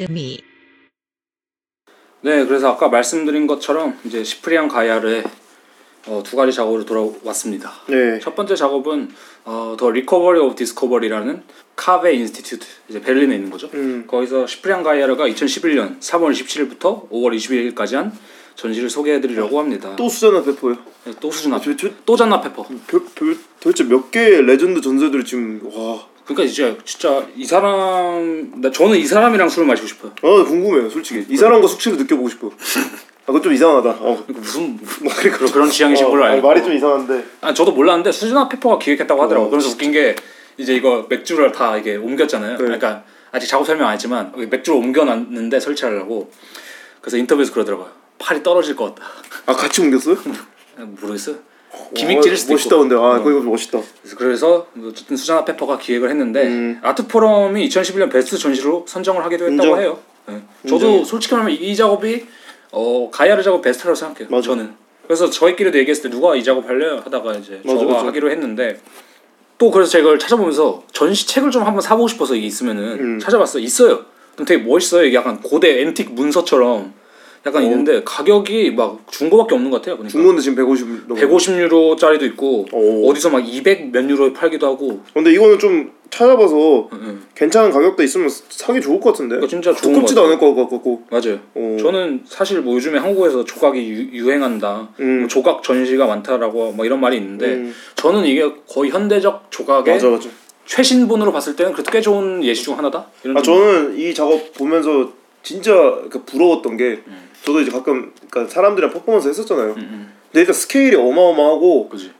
언터드미 네, 그래서 아까 말씀드린 것처럼 이제 시프리안 가야르의 어, 두 가지 작업으로 돌아왔습니다. 네. 첫 번째 작업은 어, The Recovery of Discovery라는 KW Institute 이제 베를린에 있는 거죠. 음. 거기서 시프리안 가이아르가 2011년 3월 27일부터 5월 21일까지 한 전시를 소개해드리려고 합니다. 또 수잔나 페퍼요. 네, 또 저, 저, 수잔나 페퍼. 별, 별, 도대체 몇 개의 레전드 전설들이 지금 와. 그러니까 이제 진짜 이 사람 나 저는 이 사람이랑 술을 마시고 싶어요. 아 궁금해요, 솔직히. 이 사람과 숙취를 느껴보고 싶어. 아, 그건 좀 이상하다. 어. 그러니까 무슨 뭐 그래, 그런 그런 취향이신 걸로 어, 알고. 아니, 말이 좀 이상한데. 아 저도 몰랐는데 수잔나 페퍼가 기획했다고 하더라고. 어, 요 그래서 웃긴 게 이제 이거 맥주를 다 이게 옮겼잖아요. 네. 그러니까 아직 작업 설명 안 했지만 맥주를 옮겨놨는데 설치하려고. 그래서 인터뷰에서 그러더라고요. 팔이 떨어질 것 같다. 아 같이 옮겼어요? 모르겠어요. gimmick질일 수도 멋있다 있고. 근데 아 어. 그거 멋있다. 그래서- 그래서 어쨌든 수잔나 페퍼가 기획을 했는데 음. Artforum이 2011년 베스트 전시로 선정을 하기도 했다고 인정. 해요. 네. 저도. 솔직히 말하면 이 작업이 어, 가야르 작업 베스트라고 생각해요. 맞아. 저는. 그래서 저희끼리도 얘기했을 때 누가 이 작업 할래요 하다가 이제 맞아, 저가 맞아. 하기로 했는데 또 그래서 제가 이걸 찾아보면서 전시 책을 좀 한번 사보고 싶어서 이게 있으면은 음. 찾아봤어요. 있어요. 좀 되게 멋있어요. 이게 약간 고대 앤틱 문서처럼 약간 어. 있는데 가격이 막 중고밖에 없는 것 같아요. 그러니까. 중고인데 지금 150 넘어. 150 유로짜리도 있고 오. 어디서 막 200 몇 유로에 팔기도 하고 근데 이거는 좀 찾아봐서 응, 응. 괜찮은 가격대 있으면 사기 좋을 것 같은데. 이거 진짜 좋은 두껍지도 것 않을 것 같고. 맞아요. 어. 저는 사실 뭐 요즘에 한국에서 조각이 유, 유행한다, 음. 뭐 조각 전시가 많다라고 뭐 이런 말이 있는데 음. 저는 이게 거의 현대적 조각의 맞아 맞아. 최신본으로 봤을 때는 그래도 꽤 좋은 예시 중 하나다. 아 좀- 저는 이 작업 보면서 진짜 그 부러웠던 게 저도 이제 가끔 그러니까 사람들이랑 퍼포먼스 했었잖아요. 음, 음, 근데 일단 스케일이 어마어마하고 그지.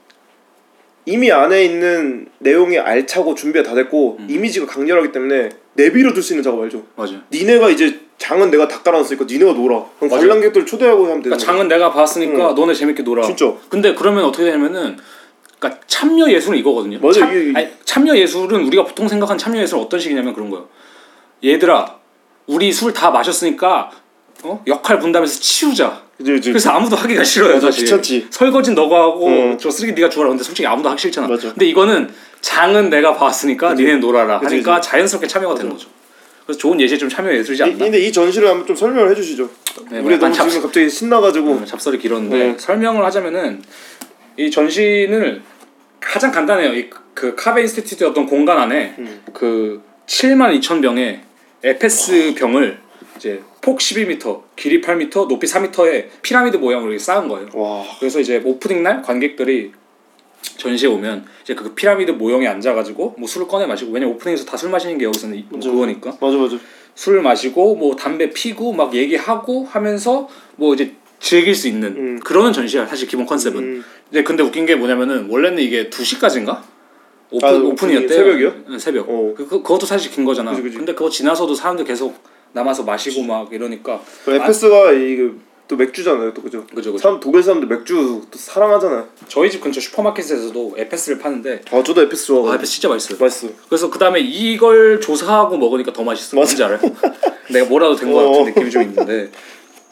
이미 안에 있는 내용이 알차고 준비가 다 됐고 음. 이미지가 강렬하기 때문에 내비로 둘 수 있는 작업 알죠? 맞아요. 니네가 이제 장은 내가 다 깔아놨으니까 니네가 놀아. 그럼 맞아. 관람객들 초대하고 하면 되는 그러니까 장은 내가 봤으니까 응. 너네 재밌게 놀아. 진짜. 근데 그러면 어떻게 되냐면은 그러니까 참여 예술은 이거거든요. 맞아, 참, 이게- 아니, 참여 예술은 우리가 보통 생각하는 참여 예술은 어떤 식이냐면 그런 거예요. 얘들아, 우리 술 다 마셨으니까 어? 역할 분담해서 치우자. 그지 그지. 그래서 아무도 하기가 싫어요. 맞아, 사실. 귀찮지. 설거지 너가 하고 응. 저 쓰레기 네가 주워라. 근데 솔직히 아무도 하기 싫잖아. 맞아. 근데 이거는 장은 내가 봤으니까 그치. 니네 놀아라 그치, 하니까 그치. 자연스럽게 참여가 되는 거죠. 그래서 좋은 예시 좀 참여 예술이지 이- 않나? 근데 이 전시를 한번 좀 설명을 해주시죠. 네, 우리 너무 지금 갑자기 신나가지고 음, 잡설이 길었는데 네. 설명을 하자면은 이 전시는 가장 간단해요. 이 그 KW Institute 어떤 공간 안에 음. 그 7만 2천 병의 에페스 병을 이제 폭 12m, 길이 8m, 높이 4m의 피라미드 모양으로 이렇게 쌓은 거예요. 와 그래서 이제 오프닝 날 관객들이 전시에 오면 이제 그 피라미드 모형에 앉아가지고 뭐 술을 꺼내 마시고 왜냐 면 오프닝에서 다 술 마시는 게 여기서는 이- 뭐. 그거니까 맞아 맞아. 술 마시고 뭐 담배 피고 막 얘기하고 하면서 뭐 이제 즐길 수 있는 음. 그러는 전시야 사실 기본 컨셉은 음. 이제 근데 웃긴 게 뭐냐면은 원래는 이게 2 시까지인가 오픈 아, 오픈이었대요 새벽이요? 응, 새벽 어. 그, 그, 그것도 사실 긴 거잖아 그치, 그치. 근데 그거 지나서도 사람들 계속 남아서 마시고 막 이러니까 그 에페스가 이게 또 맥주잖아요, 또 그죠? 그죠 그죠 사람 독일 사람들 맥주 또 사랑하잖아요. 저희 집 근처 슈퍼마켓에서도 에페스를 파는데 아 저도 에페스 좋아하고. 아 에페스 진짜 맛있어요 맛있어. 그래서 그 다음에 이걸 조사하고 먹으니까 더 맛있어 맞아. 뭔지 알아요? 내가 뭐라도 된거 어. 같은 느낌이 좀 있는데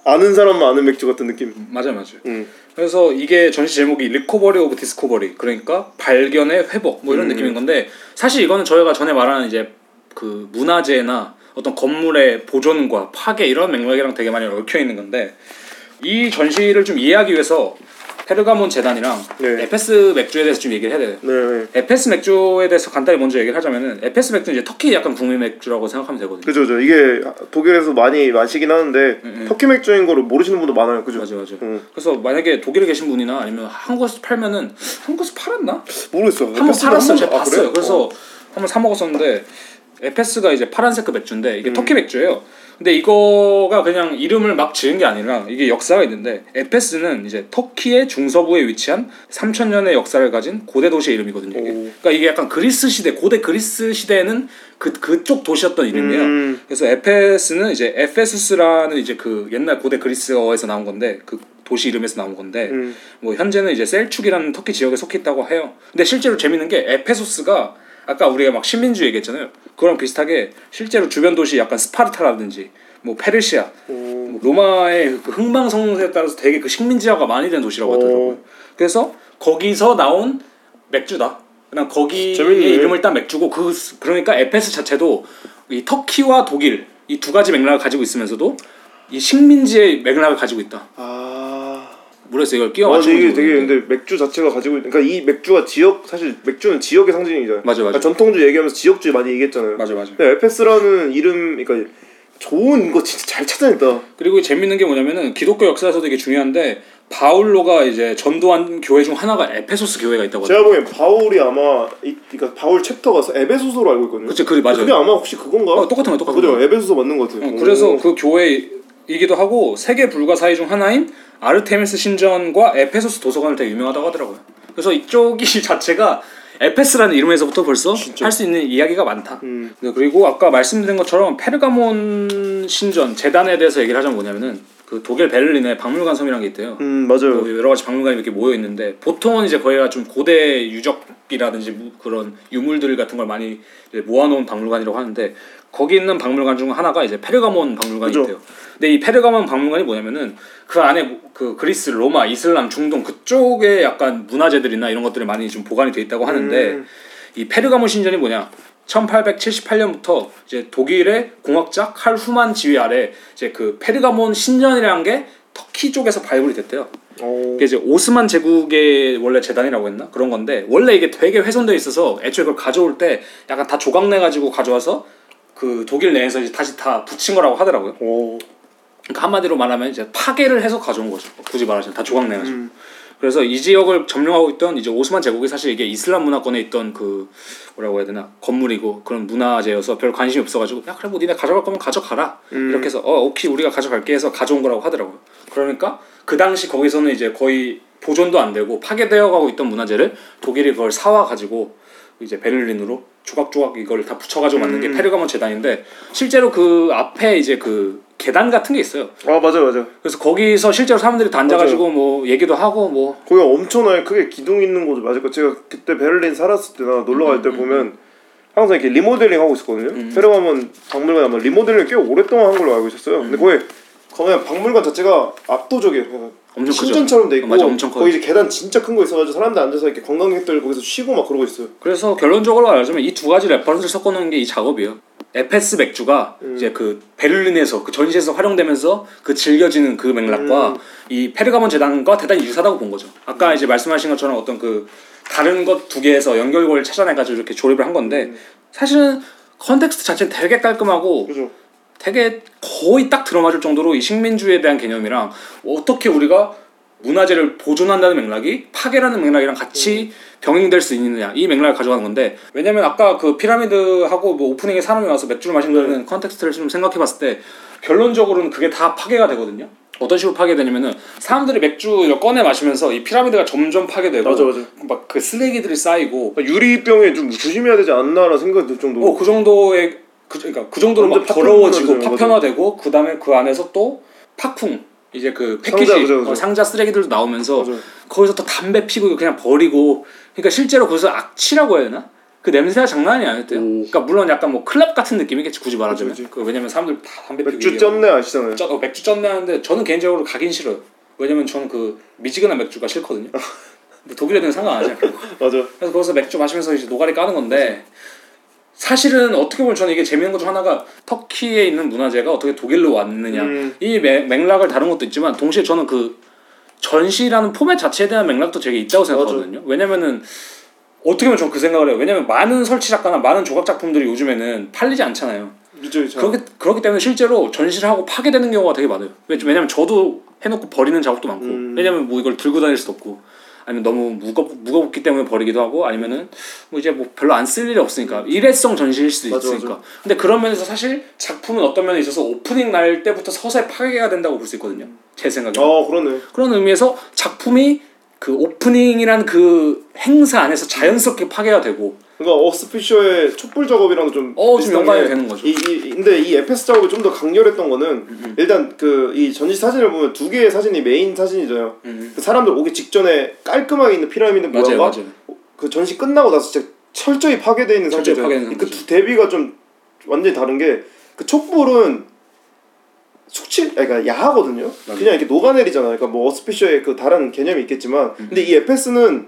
아는 사람만 아는 맥주 같은 느낌. 맞아요 맞아요 음. 그래서 이게 전시 제목이 Recovery of Discovery 그러니까 발견의 회복 뭐 이런 음. 느낌인 건데 사실 이거는 저희가 전에 말하는 이제 그 문화재나 어떤 건물의 보존과 파괴 이런 맥락이랑 되게 많이 얽혀 있는 건데 이 전시를 좀 이해하기 위해서 페르가몬 제단이랑 네. 에페스 맥주에 대해서 좀 얘기를 해야 돼요. 네. 네. 에페스 맥주에 대해서 간단히 먼저 얘기를 하자면은 에페스 맥주는 이제 터키 약간 국민 맥주라고 생각하면 되거든요. 그죠, 그죠. 이게 독일에서 많이 마시긴 하는데 음, 음. 터키 맥주인 거를 모르시는 분도 많아요, 그죠? 맞아 맞아. 음. 그래서 만약에 독일에 계신 분이나 아니면 한국에서 팔면은 한국에서 팔았나? 모르겠어. 한번 팔았어요. 한 제가 번- 아, 봤어요. 그래요? 그래서 어. 한번 사 먹었었는데 에페스가 이제 파란색 그 맥주인데 이게 음. 터키 맥주예요. 근데 이거가 그냥 이름을 막 지은 게 아니라 이게 역사가 있는데 에페스는 이제 터키의 중서부에 위치한 3천 년의 역사를 가진 고대 도시의 이름이거든요. 이게. 오. 그러니까 이게 약간 그리스 시대, 고대 그리스 시대에는 그 그쪽 도시였던 이름이에요. 음. 그래서 에페스는 이제 에페수스라는 이제 그 옛날 고대 그리스어에서 나온 건데 그 도시 이름에서 나온 건데 음. 뭐 현재는 이제 셀축이라는 터키 지역에 속해 있다고 해요. 근데 실제로 재밌는 게 에페소스가 아까 우리가 막 식민주의 얘기했잖아요. 그거랑 비슷하게 실제로 주변 도시 약간 스파르타라든지 뭐 페르시아, 오. 뭐 로마의 그 흥망성쇠에 따라서 되게 그 식민지화가 많이 된 도시라고 하더라고요. 오. 그래서 거기서 나온 맥주다. 그냥 거기의 재밌네. 이름을 딴 맥주고 그 그러니까 에페스 자체도 이 터키와 독일 이 두 가지 맥락을 가지고 있으면서도 이 식민지의 맥락을 가지고 있다. 아. 모르겠어 이걸 끼워 어, 맞추고 되게 되게 근데 맥주 자체가 가지고 있- 그러니까 이 맥주가 지역 사실 맥주는 지역의 상징이잖아요. 맞아, 맞아. 그러니까 전통주 얘기하면서 지역주의 많이 얘기했잖아요. 맞아 맞아. 근데 에페스라는 이름 그러니까 좋은 거 진짜 잘 찾아냈다. 그리고 재밌는 게 뭐냐면은 기독교 역사에서도 되게 중요한데 바울로가 이제 전도한 교회 중 하나가 에페소스 교회가 있다고 제가 보기엔 바울이 아마 이 그러니까 바울 챕터가 에베소서로 알고 있거든요. 그치, 그래, 맞아요. 그게 아마 혹시 그건가? 어, 똑같은 거야, 똑같은 그죠? 거야. 에베소서 맞는 것 같아요. 어, 그래서 그 교회 이기도 하고 세계 불가사의 중 하나인 아르테미스 신전과 에페소스 도서관을 되게 유명하다고 하더라고요. 그래서 이쪽이 자체가 에페스라는 이름에서부터 벌써. 할 수 있는 이야기가 많다. 음. 네, 그리고 아까 말씀드린 것처럼 페르가몬 신전 제단에 대해서 얘기를 하자면 뭐냐면은 그 독일 베를린에 박물관 섬이라는 게 있대요. 음 맞아요. 뭐 여러 가지 박물관이 이렇게 모여 있는데 보통은 이제 거기가 좀 고대 유적이라든지 무- 그런 유물들 같은 걸 많이 모아놓은 박물관이라고 하는데 거기 있는 박물관 중 하나가 이제 페르가몬 박물관이 그죠. 있대요. 근데 이 페르가몬 박물관이 뭐냐면은 그 안에 뭐- 그 그리스, 로마, 이슬람, 중동 그쪽에 약간 문화재들이나 이런 것들이 많이 좀 보관이 돼 있다고 하는데 음. 이 페르가몬 신전이 뭐냐? 1878년부터 이제 독일의 공학자 칼 후만 지휘 아래 이제 그 페르가몬 신전이라는 게 터키 쪽에서 발굴이 됐대요. 어. 이게 이제 오스만 제국의 원래 재단이라고 했나 그런 건데 원래 이게 되게 훼손되어 있어서 애초에 그걸 가져올 때 약간 다 조각내 가지고 가져와서 그 독일 내에서 이제 다시 다 붙인 거라고 하더라고요. 오. 그러니까 한마디로 말하면 이제 파괴를 해서 가져온 거죠. 굳이 말하자면 다 조각 내 가지고. 음. 그래서 이 지역을 점령하고 있던 이제 오스만 제국이 사실 이게 이슬람 문화권에 있던 그 뭐라고 해야 되나 건물이고 그런 문화재여서 별 관심이 없어가지고 야 그래 뭐 니네 가져갈 거면 가져가라 음. 이렇게 해서 어 오케이 우리가 가져갈게 해서 가져온 거라고 하더라고요. 그러니까 그 당시 거기서는 이제 거의 보존도 안 되고 파괴되어 가고 있던 문화재를 독일이 그걸 사와 가지고 이제 베를린으로 조각조각 이걸 다 붙여가지고 만든 게 음. 페르가몬 재단인데 실제로 그 앞에 이제 그 계단 같은 게 있어요. 아 맞아 맞아. 그래서 거기서 실제로 사람들이 다 앉아가지고 뭐 얘기도 하고 뭐 거기 엄청나게 크게 기둥 있는 곳도 맞을 거. 제가 그때 베를린 살았을 때나 놀러 갈 음, 때 보면 항상 이렇게 리모델링 하고 있었거든요. 페르가몬 박물관 아마 리모델링 꽤 오랫동안 한 걸로 알고 있었어요. 근데 거기 그냥 박물관 자체가 압도적이에요. 음. 엄청. 신전처럼 돼 있고 맞아, 엄청 커요. 거기 이제 계단 진짜 큰 거 있어가지고 사람들 앉아서 이렇게 관광객들 거기서 쉬고 막 그러고 있어요. 그래서 결론적으로 말하자면 이 두 가지 reference를 섞어놓은 게 이 작업이에요. 에페스 맥주가 음. 이제 그 베를린에서 그 전시에서 활용되면서 그 즐겨지는 그 맥락과 음. 이 페르가몬 제단과 대단히 유사하다고 본 거죠. 아까 이제 말씀하신 것처럼 어떤 그 다른 것 두 개에서 연결고리를 찾아내가지고 이렇게 조립을 한 건데 음. 사실은 context 자체는 되게 깔끔하고 그죠? 되게 거의 딱 들어맞을 정도로 이 식민주의에 대한 개념이랑 어떻게 우리가 문화재를 보존한다는 맥락이 파괴라는 맥락이랑 같이 병행될 수 있느냐 이 맥락을 가져가는 건데 왜냐면 아까 그 피라미드하고 뭐 오프닝에 사람이 와서 맥주를 마신다는 context를 좀 생각해봤을 때 결론적으로는 그게 다 파괴가 되거든요. 어떤 식으로 파괴되냐면은 사람들이 맥주를 꺼내 마시면서 이 피라미드가 점점 파괴되고 맞아, 맞아. 막그 쓰레기들이 쌓이고 유리병에 좀 조심해야 되지 않나라는 생각이 들 정도로. 어, 그 정도의 그, 그러니까 그 정도로 막 더러워지고 파편화되고 그 다음에 그 안에서 또 Packung 이제 그 패키지 상자, 그죠, 그죠. 어, 상자 쓰레기들도 나오면서 맞아요. 거기서 또 담배 피고 그냥 버리고 그러니까 실제로 거기서 악취라고 해야 되나? 그 냄새가 장난이 아니었대요. 오. 그러니까 물론 약간 뭐 클럽 같은 느낌이겠지 굳이 말하자면. 그치, 그치. 그 왜냐면 사람들 다 담배 피고 맥주 얘기하고. 쩐내 아시잖아요. 쩌- 어, 맥주 쩐내 하는데 저는 개인적으로 가긴 싫어요. 왜냐면 저는 그 미지근한 맥주가 싫거든요. 근데 독일 애들은 상관 안 하잖아요. 맞아. 그래서 거기서 맥주 마시면서 이제 노가리 까는 건데 사실은 어떻게 보면 저는 이게 재밌는 것 중 하나가 터키에 있는 문화재가 어떻게 독일로 왔느냐 음. 이 맥, 맥락을 다룬 것도 있지만 동시에 저는 그 전시라는 포맷 자체에 대한 맥락도 되게 있다고 생각하거든요. 왜냐면은 어떻게 보면 저는 그 생각을 해요. 왜냐면 많은 설치 작가나 많은 조각 작품들이 요즘에는 팔리지 않잖아요. 그죠, 그죠. 그렇기 그렇기 때문에 실제로 전시를 하고 파괴되는 경우가 되게 많아요. 왜- 왜냐면 저도 해놓고 버리는 작업도 많고 음. 왜냐면 뭐 이걸 들고 다닐 수도 없고 아니면 너무 무겁 무겁기 때문에 버리기도 하고 아니면은 뭐 이제 뭐 별로 안 쓸 일이 없으니까 일회성 전시일 수도 맞아, 있으니까. 맞아. 근데 그런 면에서 사실 작품은 어떤 면에 있어서 오프닝 날 때부터 서서히 파괴가 된다고 볼 수 있거든요. 제 생각에. 어 그러네. 그런 의미에서 작품이 그 오프닝이란 그 행사 안에서 자연스럽게 파괴가 되고 그러니까 어스 피셔의 촛불 작업이랑도 좀 어, 좀 비슷한 연관이 게 되는 거죠. 이, 이 근데 이 에페스 작업이 좀 더 강렬했던 거는 일단 그 이 전시 사진을 보면 두 개의 사진이 메인 사진이잖아요. 음. 그 사람들 오기 직전에 깔끔하게 있는 피라미드 맞아요, 모양과 맞아요. 그 전시 끝나고 나서 진짜 철저히 파괴되어 있는 철저히 상태죠. 파괴된 그두 대비가 좀 완전히 다른 게 그 촛불은 숙취, 아니, 그러니까 야하거든요. 맞아요. 그냥 이렇게 녹아내리잖아요. 그러니까 뭐 어스피셔의 그 다른 개념이 있겠지만, 음. 근데 이 에페스는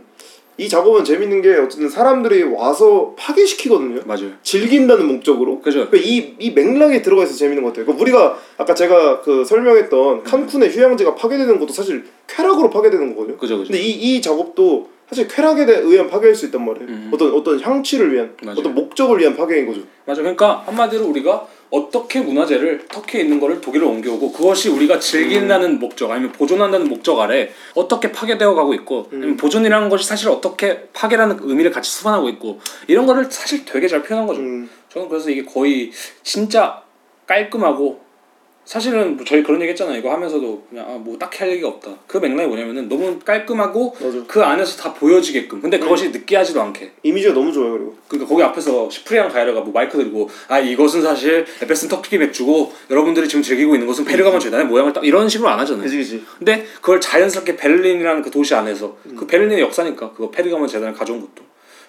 이 작업은 재밌는 게 어쨌든 사람들이 와서 파괴시키거든요. 맞아요. 즐긴다는 목적으로. 그죠. 그러니까 이, 이 맥락에 들어가 있어서 재밌는 것 같아요. 그러니까 우리가 아까 제가 그 설명했던 칸쿤의 휴양지가 파괴되는 것도 사실 쾌락으로 파괴되는 거거든요. 그죠 그죠. 근데 이, 이 작업도 사실 쾌락에 대- 의한 파괴일 수 있단 말이에요. 음. 어떤 어떤 향취를 위한 맞아요. 어떤 목적을 위한 파괴인 거죠. 맞아. 그러니까 한마디로 우리가 어떻게 문화재를 터키에 있는 거를 독일로 옮겨오고 그것이 우리가 즐긴다는 목적 아니면 보존한다는 목적 아래 어떻게 파괴되어 가고 있고 아니면 보존이라는 것이 사실 어떻게 파괴라는 의미를 같이 수반하고 있고 이런 거를 사실 되게 잘 표현한 거죠. 음. 저는 그래서 이게 거의 진짜 깔끔하고 사실은 뭐 저희 그런 얘기 했잖아요. 이거 하면서도 그냥 아, 뭐 딱히 할 얘기가 없다. 그 맥락이 뭐냐면은 너무 깔끔하고 맞아. 그 안에서 다 보여지게끔. 근데 그것이 느끼하지도 않게. 이미지가 너무 좋아요. 그리고 그러니까 거기 앞에서 시프리앙 가이야가 뭐 마이크 들고 아 이것은 사실 에페슨 터키 맥주고 여러분들이 지금 즐기고 있는 것은 페르가몬 재단의 모양을 딱 이런 식으로 안 하잖아요. 그지 그지. 근데 그걸 자연스럽게 베를린이라는 그 도시 안에서 음. 그 베를린의 역사니까 그거 페르가몬 재단을 가져온 것도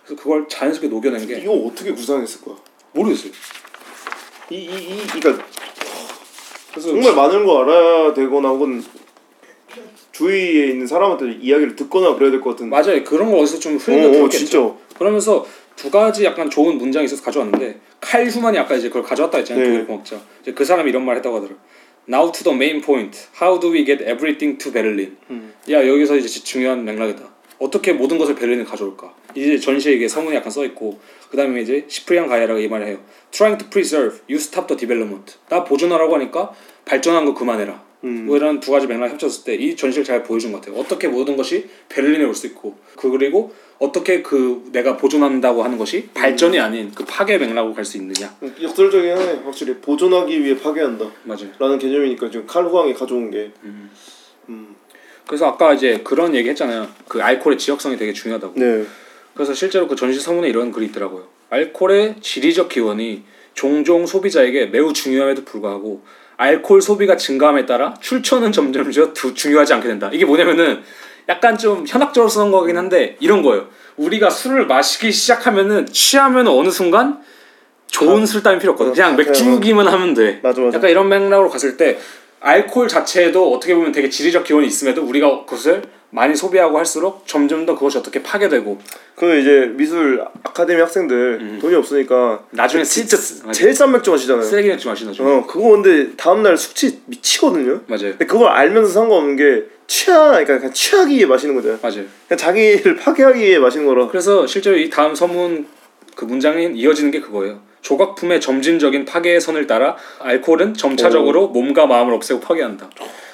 그래서 그걸 자연스럽게 녹여낸 게 이거 어떻게 구상했을 거야? 모르겠어요. 이 이 이 그러니까 그래서 정말 많은 거 알아야 되거나 혹은 주위에 있는 사람한테 이야기를 듣거나 그래야 될 것 같은. 맞아요. 그런 거 어디서 좀 어, 흘려 어, 들었겠죠. 진짜. 그러면서 두 가지 약간 좋은 문장이 있어서 가져왔는데 칼 휴만이 아까 이제 그걸 가져왔다 했잖아요. 네. 독일 공학자. 이제 그 사람이 이런 말 했다고 하더라고. Now to the main point. How do we get everything to Berlin? 음. 야 여기서 이제 중요한 맥락이다. 어떻게 모든 것을 베를린에 가져올까? 이제 전시에 이게 서문이 약간 써 있고 그 다음에 이제 시프리안 가이라가 이 말을 해요. Trying to preserve, you stop the development. 나 보존하라고 하니까 발전한 거 그만해라. 음. 뭐 이런 두 가지 맥락 합쳤을 때 이 전시를 잘 보여준 것 같아요. 어떻게 모든 것이 베를린에 올 수 있고 그 그리고 어떻게 그 내가 보존한다고 하는 것이 발전이 아닌 그 파괴 맥락으로 갈 수 있느냐. 역설적이긴 하네. 확실히 보존하기 위해 파괴한다. 맞아요. 라는 개념이니까 지금 칼 후왕이 가져온 게. 음. 음. 그래서 아까 이제 그런 얘기 했잖아요. 그 알코올의 지역성이 되게 중요하다고. 네. 그래서 실제로 그 전시 서문에 이런 글이 있더라고요. 알코올의 지리적 기원이 종종 소비자에게 매우 중요함에도 불구하고 알코올 소비가 증가함에 따라 출처는 점점 더 중요하지 않게 된다. 이게 뭐냐면은 약간 좀 현학적으로 쓰는 거긴 한데 이런 거예요. 우리가 술을 마시기 시작하면은 취하면 어느 순간 좋은 술 따윈 필요 없거든. 그냥 어, 맥주기만 하면 돼. 맞아 맞아. 약간 이런 맥락으로 갔을 때 알코올 자체도 어떻게 보면 되게 지리적 기원이 있음에도 우리가 그것을 많이 소비하고 할수록 점점 더 그것이 어떻게 파괴되고 그 이제 미술 아카데미 학생들 음. 돈이 없으니까 나중에 진짜 쓰- 제일 싼 맥주 마시잖아요. 쓰레기 맥주 마시는 죠어 그거 근데 다음날 숙취 미치거든요. 맞아요. 근데 그걸 알면서 상관없는 게 취하 그러니까 그냥 취하기 위해 마시는 거잖아요. 맞아요. 그냥 자기를 파괴하기 위해 마시는 거라. 그래서 실제로 이 다음 서문 그 문장이 이어지는 게 그거예요. 조각품의 점진적인 파괴의 선을 따라 알코올은 점차적으로 몸과 마음을 없애고 파괴한다.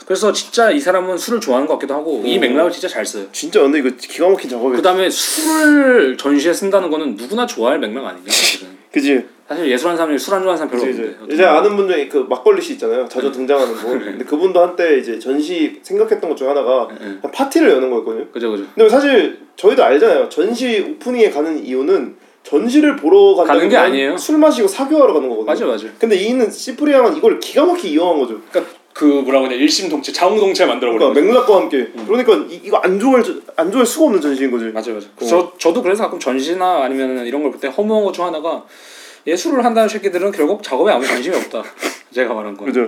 그래서 진짜 이 사람은 술을 좋아하는 것 같기도 하고 이 맥락을 진짜 잘 써요. 진짜 근데 이거 기가 막힌 작업이야. 그 다음에 술을 전시에 쓴다는 거는 누구나 좋아할 맥락 아니냐 사실은. 그지? 사실 예술하는 사람이 술 안 좋아하는 사람 별로 그지 없는데. 이제 아는 분 중에 그 막걸리 씨 있잖아요. 자주 등장하는 분. 근데 그분도 한때 이제 전시 생각했던 것 중 하나가 네, 네. 파티를 여는 거였거든요. 그죠 그죠. 근데 사실 저희도 알잖아요. 전시 오프닝에 가는 이유는 전시를 보러 간다는 가는 게건 아니에요. 술 마시고 사교하러 가는 거거든요. 맞아 맞아. 근데 이는 시프리앙은 이걸 기가 막히게 이용한 거죠. 그러니까 그 뭐라고 하냐 일심동체 장우동체 만들어 버린 그러니까. 맥락과 함께. 그러니까 이, 이거 안 좋아할 저- 안 좋아할 수가 없는 전시인 거지. 맞아 맞아. 어. 저 저도 그래서 가끔 전시나 아니면 이런 걸 볼 때 허무한 것 중 하나가 예술을 한다는 새끼들은 결국 작업에 아무 관심이 없다. 제가 말한 거. 그죠.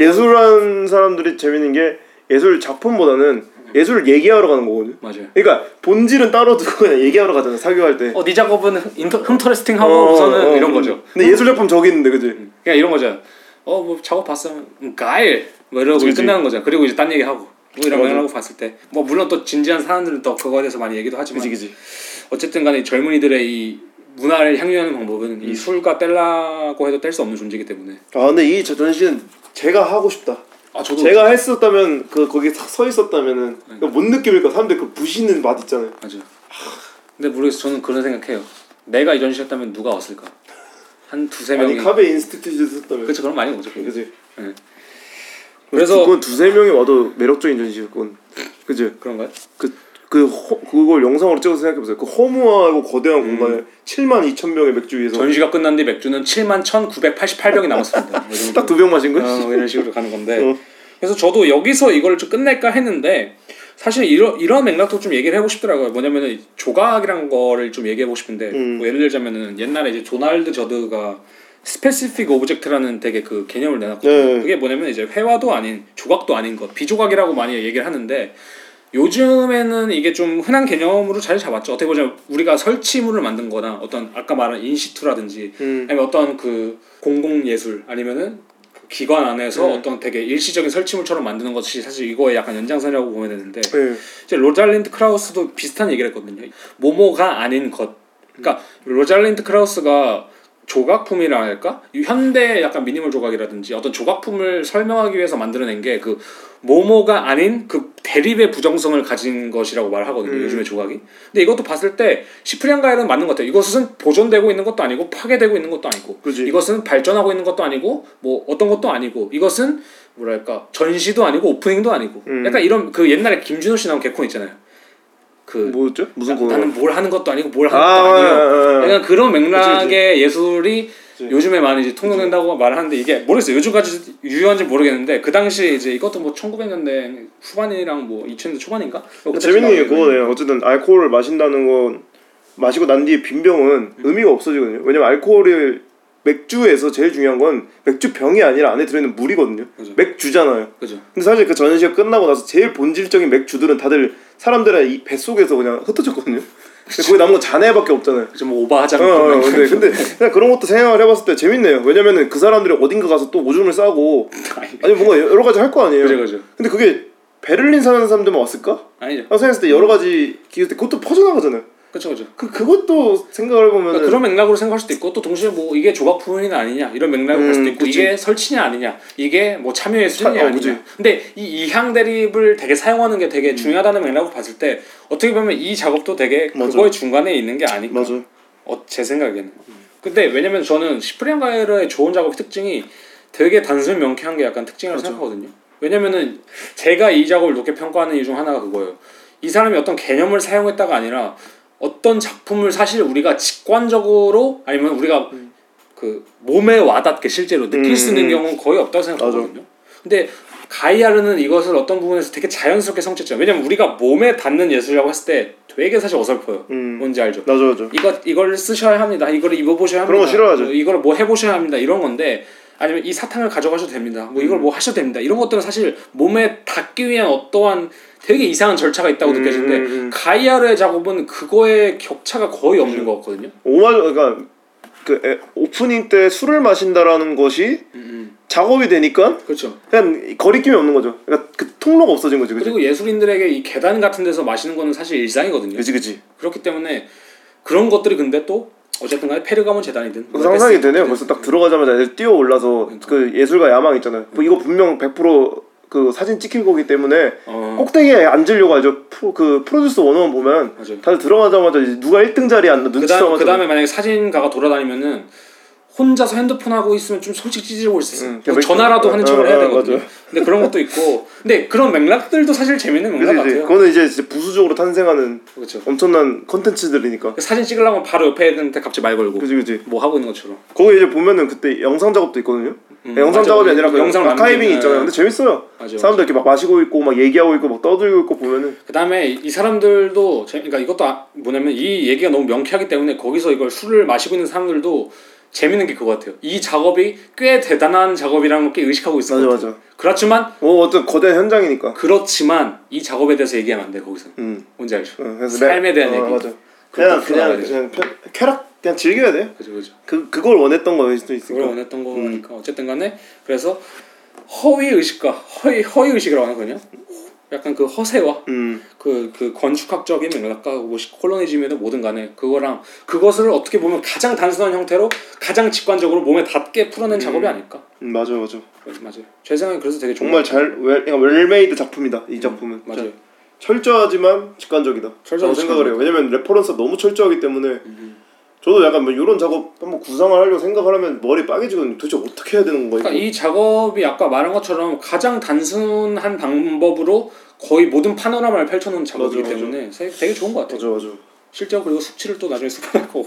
예술하는 사람들이 재밌는 게 예술 작품보다는 예술을 얘기하러 가는 거거든요. 맞아요. 그러니까 본질은 따로 두고 그냥 얘기하러 가잖아 사교할 때. 어, 네 작업은 인터, 흠터레스팅 하고서는 어, 어, 이런 어. 거죠. 근데 예술 작품 저기 있는데 그지? 그냥 이런 거죠. 어, 뭐 작업 봤어. 음, 가일. 뭐 이러고 그치, 그치. 끝나는 거죠. 그리고 이제 딴 얘기 하고. 뭐 이런 맞아. 맥락으로 봤을 때, 뭐 물론 또 진지한 사람들은 또 그거에 대해서 많이 얘기도 하지만, 그지 그지. 어쨌든 간에 이 젊은이들의 이 문화를 향유하는 방법은 음. 이 술과 뗄라고 해도 뗄 수 없는 존재이기 때문에. 아 근데 이저 전시는 제가 하고 싶다. 아 저도 제가 했었다면 그 거기 서- 서 있었다면은 그뭔 느낌일까? 사람들 그 부시는 맛 있잖아요. 맞아. 근데 모르겠어. 저는 그런 생각해요. 내가 이 전시했다면 누가 왔을까? 한 두세 아니 명이. KW Institute 했었다면. 그렇죠. 그럼 많이 오죠. 그지. 네. 그래서 그래서- 그건 두세 명이 와도 매력적인 전시였건. 그지. 그런가요? 그 허, 그걸 영상으로 찍어서 생각해 보세요. 그 허무하고 거대한 공간에 7만 2천 병의 맥주 위에서 전시가 끝난 뒤 맥주는 7만 1,988병이 남았습니다. 뭐이 정도. 딱두 병 마신 거지. 어, 이런 식으로 가는 건데. 어. 그래서 저도 여기서 이걸 좀 끝낼까 했는데 사실 이런 이런 맥락도 좀 얘기를 해보고 싶더라고요. 뭐냐면은 이 조각이란 거를 좀 얘기해보고 싶은데 음. 뭐 예를 들자면은 옛날에 이제 도널드 저드가 specific object라는 되게 그 개념을 내놨거든요. 네. 그게 뭐냐면 이제 회화도 아닌 조각도 아닌 것 비조각이라고 많이 얘기를 하는데 요즘에는 이게 좀 흔한 개념으로 자리 잡았죠. 어떻게 보자면 우리가 설치물을 만든 거나 어떤 아까 말한 in situ라든지 음. 아니면 어떤 그 공공 예술 아니면은 그 기관 안에서 음. 어떤 되게 일시적인 설치물처럼 만드는 것이 사실 이거의 약간 연장선이라고 보면 되는데 네. 이제 로잘린드 크라우스도 비슷한 얘기를 했거든요. 모모가 아닌 것. 그러니까 로잘린드 크라우스가 조각품이라 할까? 이 현대 약간 미니멀 조각이라든지 어떤 조각품을 설명하기 위해서 만들어낸 게 그 모모가 아닌 그 대립의 부정성을 가진 것이라고 말하거든요. 음. 요즘의 조각이. 근데 이것도 봤을 때 시프리앙 가이아르는 맞는 것 같아요. 이것은 보존되고 있는 것도 아니고 파괴되고 있는 것도 아니고 그지. 이것은 발전하고 있는 것도 아니고 뭐 어떤 것도 아니고 이것은 뭐랄까 전시도 아니고 오프닝도 아니고 음. 약간 이런 그 옛날에 김준호 씨 나온 개콘 있잖아요. 그 뭐였죠? 무슨 거? 나는 뭘 하는 것도 아니고 뭘 하는 아, 것도 아니에요. 아, 아, 아. 약간 그런 맥락의 예술이 그치. 요즘에 많이 이제 통용된다고 말하는데 이게 모르겠어요. 요즘까지 유효한지 모르겠는데 그 당시에 이제 이것도 뭐 1900년대 후반이랑 뭐 2000년대 초반인가? 뭐 재밌는 게 그거네요. 어쨌든 알코올을 마신다는 건 마시고 난 뒤에 빈 병은 의미가 없어지거든요. 왜냐면 알코올을 맥주에서 제일 중요한 건 맥주 병이 아니라 안에 들어있는 물이거든요. 그죠. 맥주잖아요. 그죠. 근데 사실 그 전시가 끝나고 나서 제일 본질적인 맥주들은 다들 사람들의 이 뱃속에서 그냥 흩어졌거든요. 근데 거기 남은 건 잔해밖에 없잖아요. 그죠. 뭐 오버하자. 어, 어, 근데 근데 그냥 그런 것도 생각을 해봤을 때 재밌네요. 왜냐면은 그 사람들이 어딘가 가서 또 오줌을 싸고 아니 뭔가 여러 가지 할 거 아니에요. 그죠 그죠. 근데 그게 베를린 사는 사람들만 왔을까? 아니죠. 나 생각했을 때 여러 가지 기술 때 그것도 퍼져나가잖아요. 그죠 그죠. 그 그것도 생각을 해보면 그러니까 그런 맥락으로 생각할 수도 있고 또 동시에 뭐 이게 조각품이냐 아니냐 이런 맥락으로 볼 수도 음, 있고 그치. 이게 설치냐 아니냐 이게 뭐 참여 예술이냐 차- 어, 아니냐 그치. 근데 이 이향 대립을 되게 사용하는 게 음. 되게 중요하다는 맥락으로 봤을 때 어떻게 보면 이 작업도 되게 맞아. 그거의 중간에 있는 게 아닐까 맞아. 어, 제 생각에는 근데 왜냐면 저는 시프리안 가이러의 좋은 작업 특징이 되게 단순 명쾌한 게 약간 특징이라고 맞아. 생각하거든요 왜냐면은 제가 이 작업을 높게 평가하는 이유 중 하나가 그거예요 이 사람이 어떤 개념을 사용했다가 아니라 어떤 작품을 사실 우리가 직관적으로 아니면 우리가 그 몸에 와닿게 실제로 느낄 수 있는 음. 경우는 거의 없다고 생각하거든요. 근데 가이아르는 이것을 어떤 부분에서 되게 자연스럽게 성취했죠. 왜냐면 우리가 몸에 닿는 예술이라고 했을 때 되게 사실 어설퍼요. 음. 뭔지 알죠? 맞아 맞아. 이거 이걸 쓰셔야 합니다. 이걸 입어보셔야 합니다. 그런 거 싫어하죠. 뭐 이걸 뭐 해보셔야 합니다. 이런 건데 아니면 이 사탕을 가져가셔도 됩니다. 뭐 이걸 뭐 하셔도 됩니다. 이런 것들은 사실 몸에 닿기 위한 어떠한 되게 이상한 절차가 있다고 음, 느껴지는데 음, 음. 가이아르의 작업은 그거에 격차가 거의 없는 것 같거든요. 오마 그러니까 그 에, 오프닝 때 술을 마신다라는 것이 음, 작업이 되니까 그렇죠. 그냥 거리낌이 없는 거죠. 그러니까 그 통로가 없어진 거지, 그지? 그리고 예술인들에게 이 계단 같은 데서 마시는 거는 사실 일상이거든요. 그지 그지. 그렇기 때문에 그런 것들이 근데 또 어쨌든 간에 페르가몬 재단이든 그 상상이 되네요. 벌써 딱 들어가자마자 애들 뛰어 올라서 그러니까. 그 예술가 야망 있잖아요. 뭐 이거 분명 100%그 사진 찍힐 거기 때문에 어, 꼭대기에 앉으려고 하죠. 프로, 그 프로듀스 원원 보면 맞아요. 다들 들어가자마자 누가 1등 자리에 앉나 눈치 싸움하죠. 그다음에 만약에 사진가가 돌아다니면은 혼자서 핸드폰 하고 있으면 좀 솔직히 수 있어요. 응, 뭐그 전화라도 하는 어, 척을 해야 어, 되거든요. 맞아. 근데 그런 것도 있고, 근데 그런 맥락들도 사실 재밌는 맥락 그지 같아요. 그거는 이제 부수적으로 탄생하는 그렇죠. 엄청난 컨텐츠들이니까. 그 사진 찍으려면 바로 옆에 있는데 갑자기 말 걸고 그지 그지. 뭐 하고 있는 것처럼. 거기 이제 보면은 그때 영상 작업도 있거든요. 음, 영상 맞아. 작업이 아니라 그 영상 아카이빙이 남기는- 있잖아요. 근데 재밌어요. 맞아요. 사람들 이렇게 막 마시고 있고 막 얘기하고 있고 막 떠들고 있고 보면은 그다음에 이 사람들도 재- 그러니까 이것도 아- 뭐냐면 이 얘기가 너무 명쾌하기 때문에 거기서 이걸 술을 마시고 있는 사람들도 재밌는 게 그거 같아요. 이 작업이 꽤 대단한 작업이라는 걸 꽤 의식하고 있을 맞아. 맞아. 그렇지만 뭐 어떤 거대한 현장이니까. 그렇지만 이 작업에 대해서 얘기하면 안 돼 거기서. 음. 뭔지 알죠? 어, 그래서 삶에 대한 어, 얘기. 맞아. 그걸 그냥 딱 그냥 그냥 편, 쾌락 그냥 즐겨야 돼요. 그죠 그죠. 그 그걸 원했던 거일 수도 그걸 있으니까. 원했던 거니까 어쨌든 간에 그래서 허위 의식과 허위 허위 의식이라고 하나 그냥 약간 그 허세와 음. 그, 그 건축학적인 맥락과 뭐 콜로니즘이든 뭐든 간에 그거랑 그것을 어떻게 보면 가장 단순한 형태로 가장 직관적으로 몸에 닿게 풀어낸 작업이 아닐까 음, 맞아 맞아. 그래서 맞아요 제 생각에 그래서 되게 정말. 잘 well, 그러니까 well-made 작품이다 이 작품은. 맞아요 철저하지만 직관적이다. 철저하고 생각을 해요. 왜냐면 reference가 너무 철저하기 때문에 음. 저도 약간 뭐 이런 작업 한번 구상을 하려고 생각을 하면 머리 빠개지거든요. 도대체 어떻게 해야 되는 거야? 그러니까? 이 작업이 아까 말한 것처럼 가장 단순한 방법으로 거의 모든 파노라마를 펼쳐놓은 작업이기 맞아, 맞아. 때문에 세- 되게 좋은 것 같아요 맞아 맞아. 실제로 그리고 숙취를 또 나중에 수반할 거고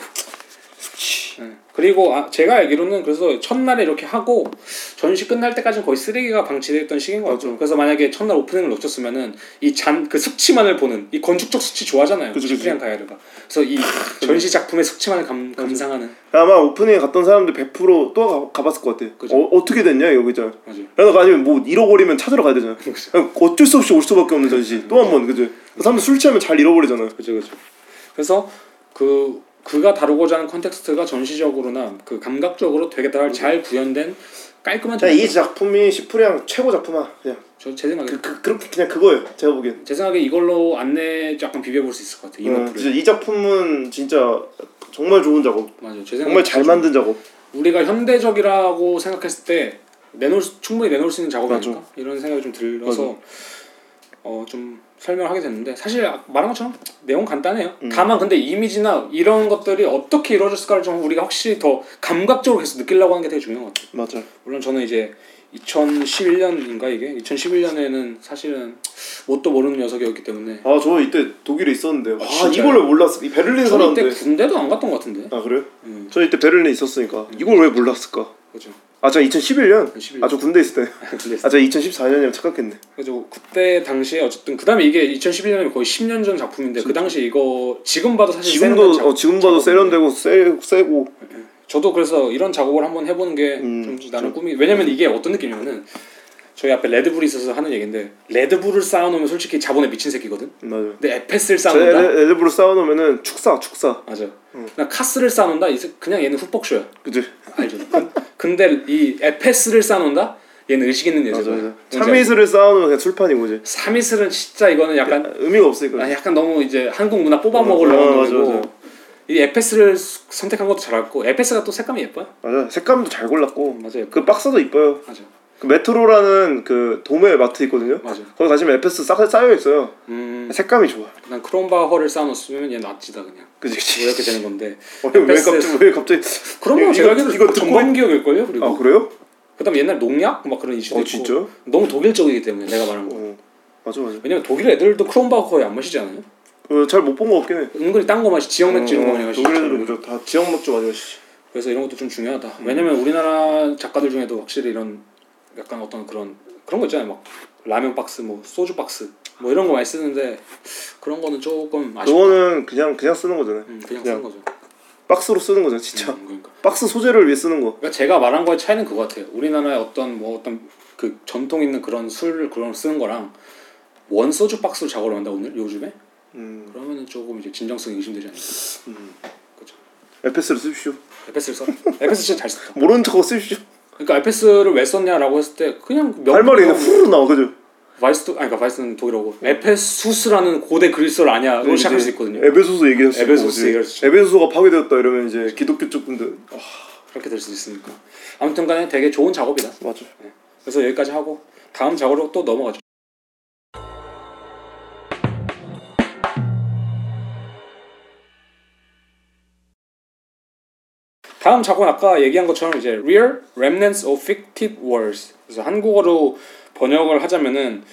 네. 그리고 아, 제가 알기로는 그래서 첫날에 이렇게 하고 전시 끝날 때까지는 거의 쓰레기가 방치됐던 시기인 것 같죠. 그래서 만약에 첫날 오프닝을 놓쳤으면은 이 잔그 숙취만을 보는 이 건축적 숙취 좋아하잖아요. 그치, 그치. 시프리안 가야르가. 그래서 이 전시 작품의 숙취만을 감, 감상하는 아마 오프닝에 갔던 사람들 100%또 가, 가봤을 것 같아. 그죠. 어, 어떻게 됐냐 이거 그죠. 맞아요. 그러다가 아니면 뭐 잃어버리면 찾으러 가야 되잖아. 그냥 어쩔 수 없이 올 수밖에 없는 전시. 또 한 번 그죠. 사람들 술 취하면 잘 잃어버리잖아. 그죠 그죠. 그래서 그 그가 다루고자 하는 context가 전시적으로나 그 감각적으로 되게 다잘 구현된 깔끔한 그냥 이 작품. 작품이 시프리앙 최고 작품아. 그냥 저제 생각에 그, 그 그렇게 그냥 그거예요. 제가 보기엔. 제 생각에 이걸로 안네 약간 비벼볼 수 있을 것 같아. 어, 이모프를. 진짜 이 작품은 진짜 정말 좋은 작업. 맞아요. 제 정말 잘 만든 작업. 우리가 현대적이라고 생각했을 때 내놓을 수, 충분히 내놓을 수 있는 작업이 맞아. 아닐까 이런 생각이 좀 들어서 어 좀 설명하게 됐는데 사실 아- 말한 것처럼 내용 간단해요. 음. 다만 근데 이미지나 이런 것들이 어떻게 이루어졌을까를 좀 우리가 확실히 더 감각적으로 계속 느끼려고 하는 게 되게 중요한 것 같아요. 맞아. 물론 저는 이제 2011년인가 이게 2011년에는 사실은 뭣도 모르는 녀석이었기 때문에 아 저 이때 독일에 있었는데 와 진짜요? 이걸 왜 몰랐어? 이 베를린 살았는데. 군대도 안 갔던 것 같은데. 아 그래요? 음, 저 이때 베를린에 있었으니까 이걸 왜 몰랐을까? 그죠. 아 저 2011년. 2011년. 아 저 군대 있을 때. 근데 아저 2014년이면 착각했네. 그래서 그때 당시에 어쨌든 그 다음에 이게 2011년이면 거의 10년 전 작품인데 그 당시 이거 지금 봐도 사실 지금도 작업- 어 지금 봐도 세련되고 세 세고. 저도 그래서 이런 작업을 한번 해보는 게좀 음, 나는 꿈이 왜냐면 이게 어떤 느낌이냐면은 저희 앞에 레드불이 있어서 하는 얘긴데 레드불을 쌓아놓으면 솔직히 자본에 미친 새끼거든 맞아. 근데 에페스를 제 쌓아놓는다 레드불을 쌓아놓으면은 축사 축사. 맞아 그냥 카스를 쌓아놓는다 이 그냥 얘는 훅복쇼야 그지? 알죠 근- 근데 이 에페스를 쌓아놓는다 얘는 의식 있는 맞아. 참이슬을 쌓아놓으면 그냥 술판이고 이제. 참이슬은 진짜 이거는 약간 의미가 없으니까. 아, 약간 너무 이제 한국 문화 뽑아 어, 먹으려고 어, 하는 맞아, 거고. 이 에페스를 수- 선택한 것도 잘했고 에페스가 또 색감이 예뻐요 맞아. 색감도 잘 골랐고. 맞아요 그 박스도 이뻐요. 맞아 그 메트로라는 그 도매 마트 있거든요. 맞아 거기 가시면 에페스 싹 쌓여 있어요. 음, 색감이 좋아. 난 크롬바허를 쌓아놓으면 얘 나치다 그냥 그지 뭐 그지. 이렇게 되는 건데 어, 왜. 갑자기 왜 갑자기? 거 제가 이거- 이거 이거 듣고- 정범기억일 걸요 그리고 아 그래요? 그다음에 옛날 농약 막 그런 이슈도 어 있고 진짜? 너무 독일적이기 때문에 내가 말한 거 어 맞아 맞아. 왜냐면 독일 애들도 크롬바허 거의 안 마시지 않아요? 어, 잘못 본 거 같긴 해. 은근히 딴 거 마시 지역 맥주 이런 거 많이 마시죠 독일 애들은 그죠. 다 지역 맥주 많이 마시지. 그래서 이런 것도 좀 중요하다. 왜냐면 우리나라 작가들 중에도 확실히 이런 약간 어떤 그런 그런 거 있잖아요. 막 라면 박스, 뭐 소주 박스, 뭐 이런 거 많이 쓰는데 그런 거는 조금 아쉽다. 그거는 그냥 그냥 쓰는 거잖아요. 음, 그냥 그냥 쓰는 거죠. 박스로 쓰는 거잖아 진짜. 음, 그러니까. 박스 소재를 위해 쓰는 거. 그러니까 제가 말한 거의 차이는 그거 같아요. 우리나라의 어떤 뭐 어떤 그 전통 있는 그런 술 그런 거 쓰는 거랑 원 소주 박스로 작업을 한다 오늘 요즘에 음, 그러면은 조금 이제 진정성이 의심되지 않을까. 음. 그죠. 에페스를 쓰십시오. 에페스를 써. 에페스 진짜 잘 썼다. 모르는 척하고 쓰십시오. 그러니까 에페스를 왜 썼냐라고 했을 때 그냥 할 말이 그냥 후루룩 나와 그죠? 바이스도 아니 그러니까 바이스는 독일어고 에페수스라는 고대 그리스를 아냐로 시작할 수 있거든요. 에베소서 얘기할 수 이제 얘기할 수 있죠. 에베소서가 파괴되었다 이러면 이제 기독교 쪽 분들 아, 그렇게 될수 있으니까. 아무튼간에 되게 좋은 작업이다. 맞아. 그래서 여기까지 하고 다음 작업으로 또 넘어가죠. 다음 작업은 아까 얘기한 것처럼 이제 Real Remnants of Fictive Wars. 그래서 한국어로 번역을 하자면은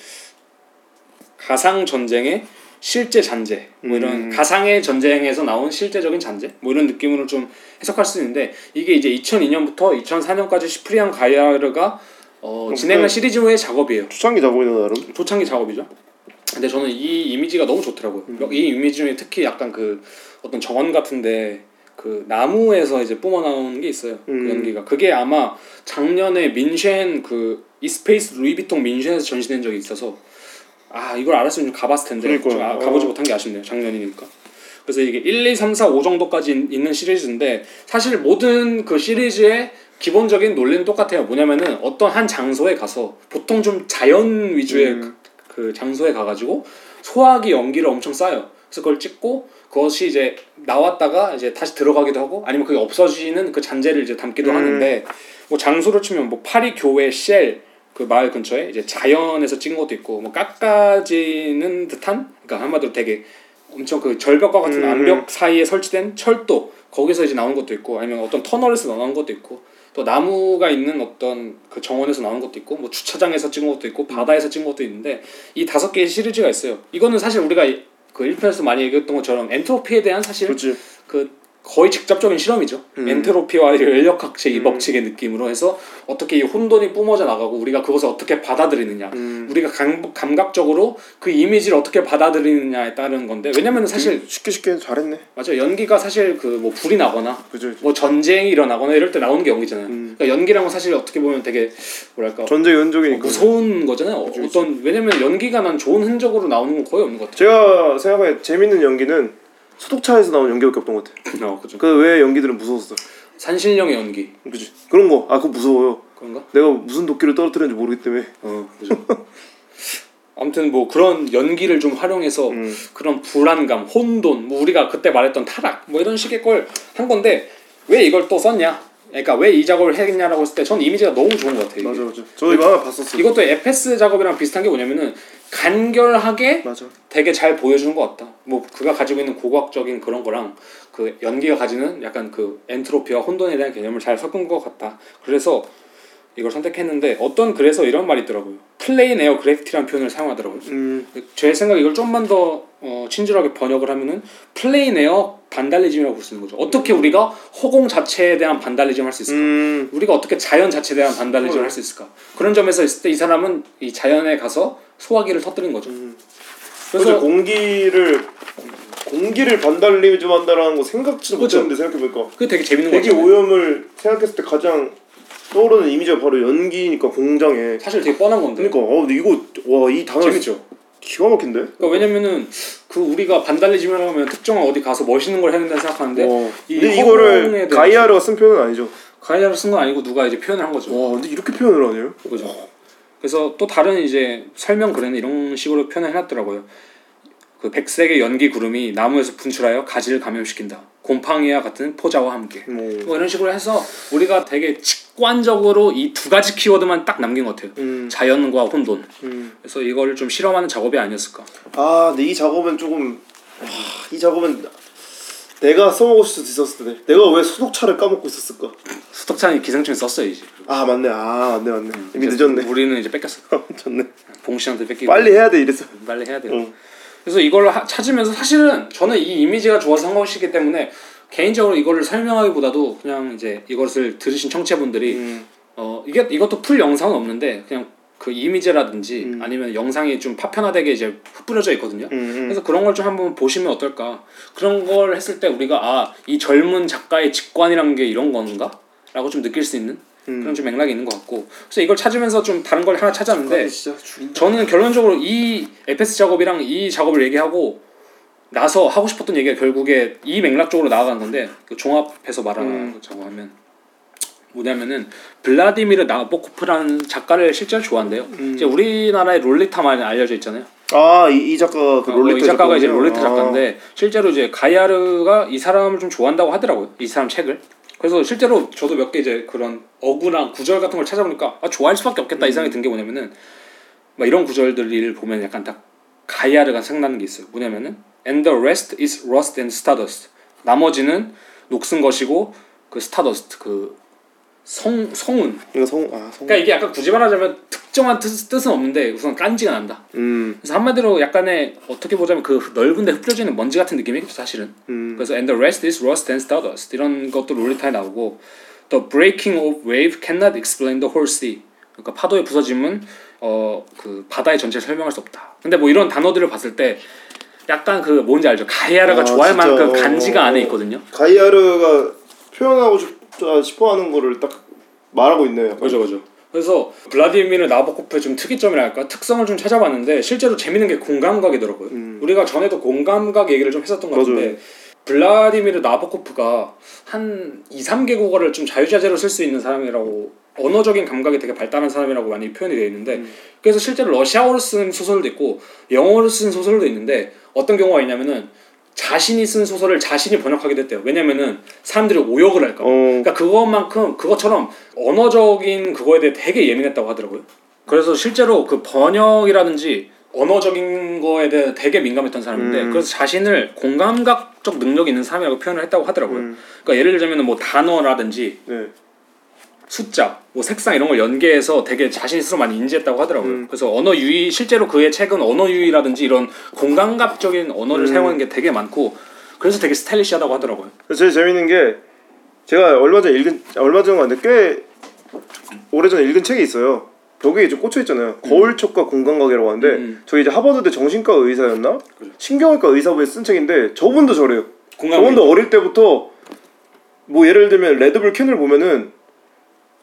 가상 전쟁의 실제 잔재. 뭐 이런 음. 가상의 전쟁에서 나온 실제적인 잔재. 뭐 이런 느낌으로 좀 해석할 수 있는데 이게 이제 2002년부터 2004년까지 시프리안 가이아르가 어, 그럼 진행한 그- 시리즈의 작업이에요. 초창기 작업이나 나름. 초창기 작업이죠. 근데 저는 이 이미지가 너무 좋더라고요. 음. 이 이미지 중에 특히 약간 그 어떤 정원 같은데 그 나무에서 이제 뿜어 나오는 게 있어요. 음. 그 연기가 그게 아마 작년에 민쉔 그 이스페이스 루이비통 민쉔에서 전시된 적이 있어서 아 이걸 알았으면 좀 가봤을 텐데. 좀 아, 가보지 어. 못한 게 아쉽네요. 작년이니까. 그래서 이게 1, 2, 3, 4, 5 정도까지 있- 있는 시리즈인데 사실 모든 그 시리즈의 기본적인 논리는 똑같아요. 뭐냐면은 어떤 한 장소에 가서 보통 좀 자연 위주의 음. 그, 그 장소에 가가지고 소화기 연기를 엄청 쌓아요. 그래서 그걸 찍고 그것이 이제 나왔다가 이제 다시 들어가기도 하고 아니면 그게 없어지는 그 잔재를 이제 담기도 음. 하는데 뭐 장소를 치면 뭐 파리 교회 쉘그 마을 근처에 이제 자연에서 찍은 것도 있고 뭐 깎아지는 듯한 그러니까 한마디로 되게 엄청 그 절벽과 같은 음. 암벽 사이에 설치된 철도 거기서 이제 나오는 것도 있고 아니면 어떤 터널에서 나오는 것도 있고 또 나무가 있는 어떤 그 정원에서 나오는 것도 있고 뭐 주차장에서 찍은 것도 있고 바다에서 찍은 것도 있는데 이 다섯 개의 시리즈가 있어요. 이거는 사실 우리가 이- 그 1편에서 많이 얘기했던 것처럼 엔트로피에 대한 사실 그렇지. 그 거의 직접적인 실험이죠. 음. 엔트로피와 인력학체 이 법칙의 느낌으로 해서 어떻게 이 혼돈이 뿜어져 나가고 우리가 그것을 어떻게 받아들이느냐, 음. 우리가 감, 감각적으로 그 이미지를 어떻게 받아들이느냐에 따른 건데 왜냐면은 사실 쉽게 쉽게 잘했네. 맞아 연기가 사실 그 뭐 불이 나거나 그죠. 그죠. 뭐 전쟁이 일어나거나 이럴 때 나오는 게 연기잖아요. 음. 그러니까 연기랑은 사실 어떻게 보면 되게 뭐랄까 전쟁 연적이니까. 무서운 거잖아요. 어, 어떤 왜냐면 연기가 난 좋은 흔적으로 나오는 건 거의 없는 것 같아요. 제가 생각해 재밌는 연기는 소독차에서 나온 연기밖에 없던 것 같아. 어, 그죠. 그 외의 연기들은 무서웠어. 산신령의 연기 그지. 그런 거. 아 그거 무서워요. 그런가? 내가 무슨 도끼를 떨어뜨렸는지 모르기 때문에. 어, 그죠. 아무튼 뭐 그런 연기를 좀 활용해서 음. 그런 불안감, 혼돈, 뭐 우리가 그때 말했던 타락, 뭐 이런 식의 걸 한 건데 왜 이걸 또 썼냐? 그러니까 왜 이 작업을 했냐라고 했을 때 전 이미지가 너무 좋은 것 같아요. 이게. 맞아 맞아. 저 이거 하나 봤었어. 이것도 에페스 작업이랑 비슷한 게 뭐냐면은 간결하게 맞아. 되게 잘 보여주는 것 같다. 뭐 그가 가지고 있는 고고학적인 그런 거랑 그 연기가 가지는 약간 그 엔트로피와 혼돈에 대한 개념을 잘 섞은 것 같다. 그래서 이걸 선택했는데 어떤 글에서 이런 말이 있더라고요. plein air graffiti라는 표현을 사용하더라고요. 음. 제 생각 에 이걸 좀만 더 어, 친절하게 번역을 하면은 plein air 반달리즘이라고 볼 수 있는 거죠. 어떻게 우리가 허공 자체에 대한 반달리즘 할 수 있을까? 음. 우리가 어떻게 자연 자체에 대한 반달리즘 을 할 수 있을까? 그런 점에서 있을 때 이 사람은 이 자연에 가서 소화기를 터뜨린 거죠. 음. 그래서 그래서 공기를 공기를 반달리즘 한다라는 거 생각지도 그쵸. 못했는데 생각해보니까 그게 되게 재밌는 대기 거죠. 오염을 생각했을 때 가장 떠오르는 이미지가 바로 연기니까 공장에 사실 되게 뻔한 건데. 그러니까 어 근데 이거 와 이 단어 재밌죠. 기가 막힌데 그러니까 왜냐면은 그 우리가 반달리즘이라고 하면 특정한 어디 가서 멋있는 걸 해야 된다 생각하는데 와. 이 근데 이거를 가이아르가 쓴 표현은 아니죠 가이아를 쓴건 아니고 누가 이제 표현을 한 거죠. 와 근데 이렇게 표현을 하네요 그죠. 그래서 또 다른 이제 설명 글에는 이런 식으로 표현을 해놨더라고요. 그 백색의 연기 구름이 나무에서 분출하여 가지를 감염시킨다. 곰팡이와 같은 포자와 함께. 뭐뭐 이런 식으로 해서 우리가 되게 직관적으로 이 두 가지 키워드만 딱 남긴 것 같아요. 음, 자연과 혼돈. 음. 그래서 이거를 좀 실험하는 작업이 아니었을까. 아 근데 이 작업은 조금 와, 이 작업은 내가 써먹을 수도 있었을 텐데 내가 왜 소독차를 까먹고 있었을까 수덕찬이 기생충 썼어요 이제. 아 맞네 아 맞네 맞네 이미 이제 늦었네 우리는 이제 뺏겼어. 좋네 봉 씨한테 뺏기고. 빨리 해야 돼 이랬어 빨리 해야 돼요. 응. 그래서 이걸 하- 찾으면서 사실은 저는 이 이미지가 좋아서 한 것이기 때문에 개인적으로 이거를 설명하기보다도 그냥 이제 이것을 들으신 청취자분들이 음. 어 이게 이것도 풀 영상은 없는데 그냥 그 이미지라든지 음. 아니면 영상이 좀 파편화되게 이제 흩뿌려져 있거든요. 음, 음. 그래서 그런 걸 좀 한번 보시면 어떨까? 그런 걸 했을 때 우리가 아 이 젊은 작가의 직관이란 게 이런 건가? 라고 좀 느낄 수 있는 음. 그런 좀 맥락이 있는 것 같고 그래서 이걸 찾으면서 좀 다른 걸 하나 찾았는데 저는 결론적으로 이 에페스 작업이랑 이 작업을 얘기하고 나서 하고 싶었던 얘기가 결국에 이 맥락 쪽으로 나아간 건데 그 종합해서 말하자고 하면 뭐냐면은 블라디미르 나보코프라는 작가를 실제로 좋아한대요. 이제 우리나라에 롤리타만 알려져 있잖아요. 아이 이 작가 그 어, 롤리타 이 작가가 이제 롤리타 아. 작가인데 실제로 이제 가이아르가 이 사람을 좀 좋아한다고 하더라고요. 이 사람 책을. 그래서 실제로 저도 몇 개 이제 그런 어구랑 구절 같은 걸 찾아보니까 아, 좋아할 수밖에 없겠다 이 생각이 든 게 뭐냐면은 막 이런 구절들을 보면 약간 딱 가이아르가 생각나는 게 있어요. 뭐냐면은 and the rest is rust and stardust. 나머지는 녹슨 것이고 그 stardust 그 성 성운. 이거 성 아 성. 그러니까 이게 약간 굳이 말하자면 특정한 뜻, 뜻은 없는데 우선 깐지가 난다. 음. 그래서 한마디로 약간의 어떻게 보자면 그 넓은데 흩어지는 먼지 같은 느낌이겠죠 사실은. 음. 그래서 and the rest is rust and stardust 이런 것도 롤리타에 나오고 the breaking of wave cannot explain the whole sea. 그러니까 파도의 부서짐은 어 그 바다의 전체를 설명할 수 없다. 근데 뭐 이런 단어들을 봤을 때 약간 그 뭔지 알죠? 가이아라가 아, 좋아할 진짜. 만큼 어, 간지가 어, 안에 어. 있거든요. 가이아르가 표현하고 싶다 싶어하는 거를 딱 말하고 있네요. 약간. 그죠 그죠. 그래서 블라디미르 나보코프의 좀 특이점이랄까 특성을 좀 찾아봤는데 실제로 재밌는 게 공감각이더라고요. 음. 우리가 전에도 공감각 얘기를 좀 했었던 것 맞아요. 같은데 블라디미르 나보코프가 한 2, 3개 국어를 좀 자유자재로 쓸 수 있는 사람이라고 언어적인 감각이 되게 발달한 사람이라고 많이 표현이 되어 있는데 음. 그래서 실제로 러시아어로 쓴 소설도 있고 영어로 쓴 소설도 있는데 어떤 경우가 있냐면은 자신이 쓴 소설을 자신이 번역하기도 했대요. 왜냐면은 사람들이 오역을 할까 봐. 어. 그러니까 그것만큼 그것처럼 언어적인 그거에 대해 되게 예민했다고 하더라고요. 그래서 실제로 그 번역이라든지 언어적인 거에 대해 되게 민감했던 사람인데 음. 그래서 자신을 공감각적 능력이 있는 사람이라고 표현을 했다고 하더라고요. 음. 그러니까 예를 들자면 뭐 단어라든지 네. 숫자, 뭐 색상 이런 걸 연계해서 되게 자신 스스로 많이 인지했다고 하더라고요. 음. 그래서 언어 유희 실제로 그의 책은 언어 유희라든지 이런 공감각적인 언어를 음. 사용하는 게 되게 많고 그래서 되게 스타일리시하다고 하더라고요. 제일 재밌는 게 제가 얼마 전에 읽은 얼마 전에 아닌데 꽤 오래전에 읽은 책이 있어요. 여기에 좀 꽂혀 있잖아요. 거울촉과 공간각이라고 하는데 음. 저희 이제 하버드대 정신과 의사였나 그래. 신경외과 의사분이 쓴 책인데 저분도 저래요. 저분도 어릴 때부터 뭐 예를 들면 레드불 캔을 보면은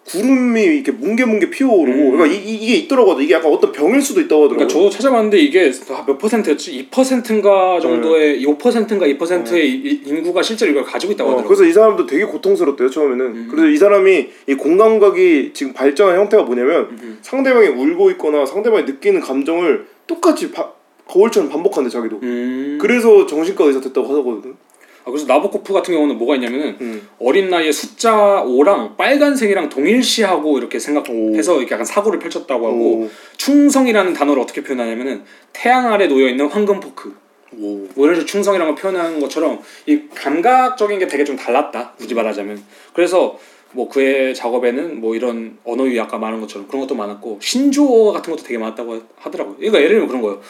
구름이 이렇게 뭉게뭉게 피어오르고 음. 그러니까 이, 이, 이게 있더라고요. 이게 약간 어떤 병일 수도 있다고 하더라고요. 그러니까 저도 찾아봤는데 이게 몇 퍼센트였지? 2%인가 정도의 5%인가 2%의 이- 인구가 실제로 이걸 가지고 있다고 어, 하더라고요. 그래서 이 사람도 되게 고통스럽대요 처음에는. 음. 그래서 이 사람이 이 공감각이 지금 발전한 형태가 뭐냐면 음. 상대방이 울고 있거나 상대방이 느끼는 감정을 똑같이 바, 거울처럼 반복한대 자기도. 음. 그래서 정신과 의사 됐다고 하거든. 아, 그래서 나보코프 같은 경우는 뭐가 있냐면은 음. 어린 나이에 숫자 5랑 빨간색이랑 동일시하고 이렇게 생각해서 이렇게 약간 사고를 펼쳤다고 하고 오. 충성이라는 단어를 어떻게 표현하냐면은 태양 아래 놓여 있는 황금 포크. 오. 뭐 이런 식으로 충성이라는 걸 표현하는 것처럼 이 감각적인 게 되게 좀 달랐다 굳이 말하자면 그래서 뭐 그의 작업에는 뭐 이런 언어 유희 아까 말한 것처럼 그런 것도 많았고 신조어 같은 것도 되게 많았다고 하더라고요 그러니까 예를 들면 그런 거예요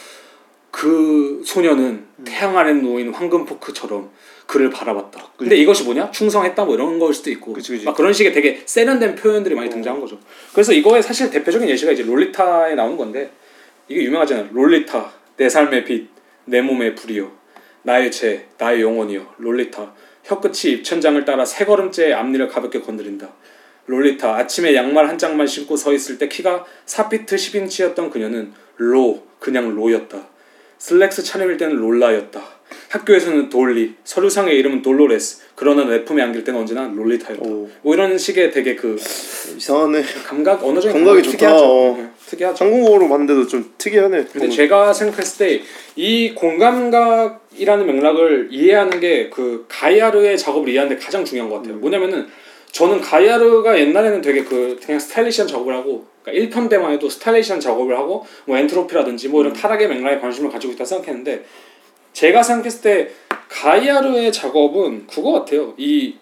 그 소녀는 태양 아래 놓인 황금 포크처럼 그를 바라봤다. 근데 이것이 뭐냐? 충성했다? 뭐 이런 걸 수도 있고. 그치, 그치. 막 그런 식의 되게 세련된 표현들이 많이 등장한 거죠. 그래서 이거의 사실 대표적인 예시가 이제 롤리타에 나오는 건데 이게 유명하잖아요. 롤리타 내 삶의 빛 내 몸의 불이여 나의 죄 나의 영혼이여 롤리타. 혀끝이 입천장을 따라 세 걸음째 앞니를 가볍게 건드린다. 롤리타 아침에 양말 한 짝만 신고 서 있을 때 키가 4피트 10인치였던 그녀는 로 그냥 로였다. 슬랙스 차림일 때는 롤라였다 학교에서는 돌리 서류상의 이름은 돌로레스 그러나 내 품에 안길 때는 언제나 롤리타였다 오. 뭐 이런 식의 되게 그 이상하네. 감각 언어 적인 감각이 감각이 좋다. 특이하죠 어. 네, 특이하죠 한국어로 봤는데도 좀 특이하네. 근데 제가 생각했을 때 이 공감각이라는 맥락을 이해하는 게 그 가이아르의 작업을 이해하는 데 가장 중요한 것 같아요. 뭐냐면은 저는 가이아르가 옛날에는 되게 그 그냥 스타일리시한 작업을 하고 그러니까 1편 때만 해도 스타일리시한 작업을 하고 뭐 엔트로피라든지 뭐 이런 타락의 맥락에 관심을 가지고 있다 생각했는데 제가 생각했을 때 가이아르의 작업은 그거 같아요. 이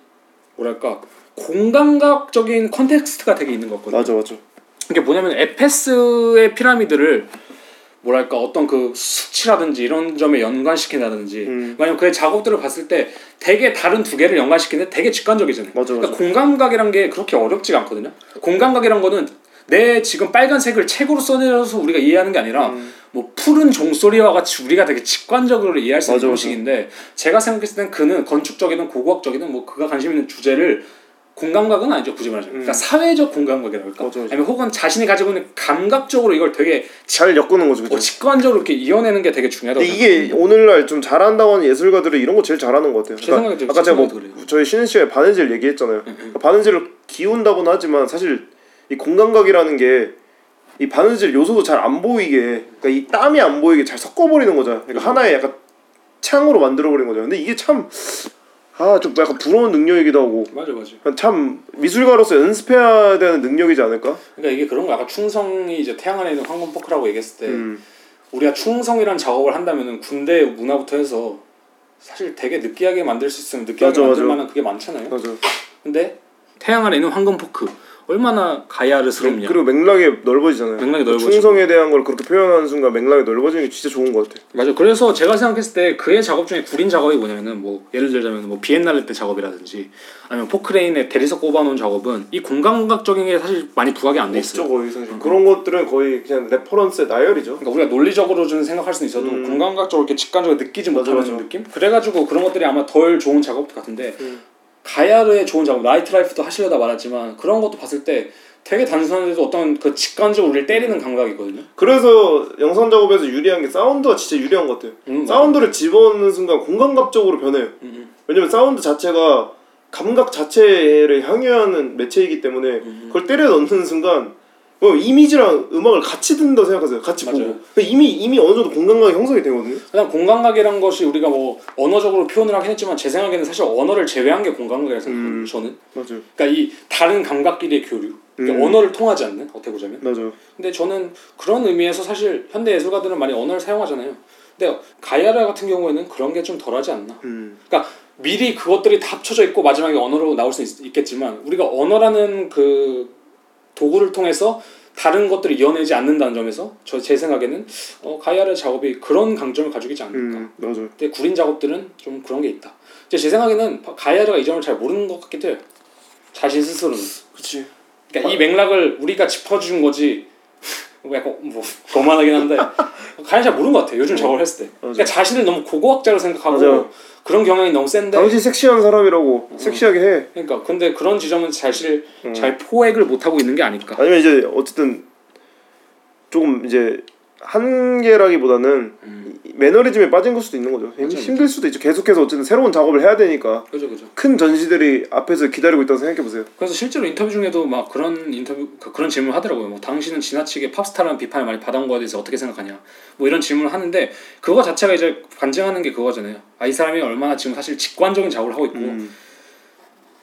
뭐랄까 공감각적인 context가 되게 있는 것 같거든요. 맞아 맞아. 이게 뭐냐면 에페스의 피라미드를 뭐랄까 어떤 그 수치라든지 이런 점에 연관시킨다든지 음. 왜냐면 그의 작업들을 봤을 때 되게 다른 두 개를 연관시키는데 되게 직관적이잖아요. 맞아, 맞아. 그러니까 공감각이란 게 그렇게 어렵지가 않거든요. 공감각이란 거는 내 지금 빨간색을 책으로 써내려서 우리가 이해하는 게 아니라 음. 뭐 푸른 종소리와 같이 우리가 되게 직관적으로 이해할 수 있는. 방식인데 제가 생각했을 땐 그는 건축적이든 고고학적이든 뭐 그가 관심 있는 주제를 공감각은 아니죠 굳이 말하자면 그러니까 사회적 공감각이라고 할까 음. 맞아, 맞아. 아니면 혹은 자신이 가지고 있는 감각적으로 이걸 되게 잘 엮는 거죠. 그죠? 어, 직관적으로 이렇게 이어내는 게 되게 중요하다고 근데 이게 오늘날 좀 잘한다고 하는 예술가들은 이런 거 제일 잘하는 것 같아요. 제 생각에 좀- 아까 제 제가 뭐 그래요. 저희 쉬는 시간에 바느질 얘기했잖아요. 그러니까 바느질을 기운다고는 하지만 사실 이 공감각이라는 게 이 바느질 요소도 잘 안 보이게, 그러니까 이 땀이 안 보이게 잘 섞어버리는 거잖아요. 그러니까 하나의 약간 창으로 만들어버리는 거죠. 근데 이게 참 아 좀 약간 부러운 능력이기도 하고 맞아 맞아 참 미술가로서 연습해야 되는 능력이지 않을까? 그러니까 이게 그런 거 약간 충성이 이제 태양 안에 있는 황금 포크라고 얘기했을 때 음. 우리가 충성이란 작업을 한다면은 군대 문화부터 해서 사실 되게 느끼하게 만들 수 있으면 느끼하게 맞아, 만들 맞아. 만한 그게 많잖아요 맞아. 근데 태양 안에 있는 황금 포크 얼마나 가야르스럽냐 그리고 맥락이 넓어지잖아요. 맥락이 넓어지고. 충성에 대한 걸 그렇게 표현하는 순간 맥락이 넓어지는 게 진짜 좋은 것 같아. 맞아. 그래서 제가 생각했을 때 그의 작업 중에 구린 작업이 뭐냐면은 뭐 예를 들자면 뭐 비엔날레 때 작업이라든지 아니면 포크레인에 대리석 꼽아놓은 작업은 이 공감각적인 게 사실 많이 부각이 안 돼 있어요. 없죠 거의 사실. 그런 것들은 거의 그냥 reference의 나열이죠. 그러니까 우리가 논리적으로 좀 생각할 수는 있어도 음. 공감각적으로 이렇게 직관적으로 느끼지 못하는 맞아. 느낌? 그래가지고 그런 것들이 아마 덜 좋은 작업 같은데 음. 가야르의 좋은 작업, Nightlife도 하시려다 말았지만 그런 것도 봤을 때 되게 단순한데도 어떤 그 직관적으로 우리를 때리는 감각이거든요. 그래서 영상 작업에서 유리한 게 사운드가 진짜 유리한 것 같아요. 음, 사운드를 집어넣는 순간 공감각적으로 변해요. 음, 왜냐면 사운드 자체가 감각 자체를 향유하는 매체이기 때문에 음. 그걸 때려 넣는 순간 뭐 이미지랑 음악을 같이 듣는다고 생각하세요. 같이 맞아요. 보고. 그러니까 이미 이미 어느 정도 공감각이 형성이 되거든요. 그냥 공감각이란 것이 우리가 뭐 언어적으로 표현을 하긴 했지만 제 생각에는 사실 언어를 제외한 게 공감각이라고 생각해요. 음. 저는. 맞아요. 그러니까 이 다른 감각끼리의 교류. 그러니까 음. 언어를 통하지 않는 어떻게 보자면. 맞아요. 근데 저는 그런 의미에서 사실 현대 예술가들은 많이 언어를 사용하잖아요. 근데 가야라 같은 경우에는 그런 게 좀 덜하지 않나. 음. 그러니까 미리 그것들이 다 합쳐져 있고 마지막에 언어로 나올 수 있, 겠지만 우리가 언어라는 그 도구를 통해서 다른 것들을 이어내지 않는다는 점에서 저 제 생각에는 어, 가이아르 작업이 그런 강점을 가지고 있지 않을까. 음 맞아. 근데 구린 작업들은 좀 그런 게 있다. 이제 제 생각에는 가이아르가 이 점을 잘 모르는 것 같기도 해요. 자신 스스로는. 그렇지. 그러니까 이 맥락을 우리가 짚어준 거지. 뭐 약간 뭐 거만하긴 한데 가이아 잘 모르는 것 같아요. 요즘 작업을 했을 때. 그러니까 자신을 너무 고고학자로 생각하고 맞아. 그런 경향이 너무 센데. 당신 섹시한 사람이라고 섹시하게 해. 그러니까 근데 그런 지점은 사실 잘 포획을 못 하고 있는 게 아닐까. 아니면 이제 어쨌든 조금 이제 한계라기보다는 이 매너리즘에 빠진 걸 수도 있는 거죠. 맞아요. 힘들 수도 있죠. 계속해서 어쨌든 새로운 작업을 해야 되니까 그죠 그죠. 큰 전시들이 앞에서 기다리고 있다고 생각해 보세요. 그래서 실제로 인터뷰 중에도 막 그런 인터뷰 그- 그런 질문을 하더라고요. 뭐 당신은 지나치게 팝스타라는 비판을 많이 받아온 거에 대해서 어떻게 생각하냐. 뭐 이런 질문을 하는데 그거 자체가 이제 반증하는 게 그거잖아요. 아 이 사람이 얼마나 지금 사실 직관적인 작업을 하고 있고 음.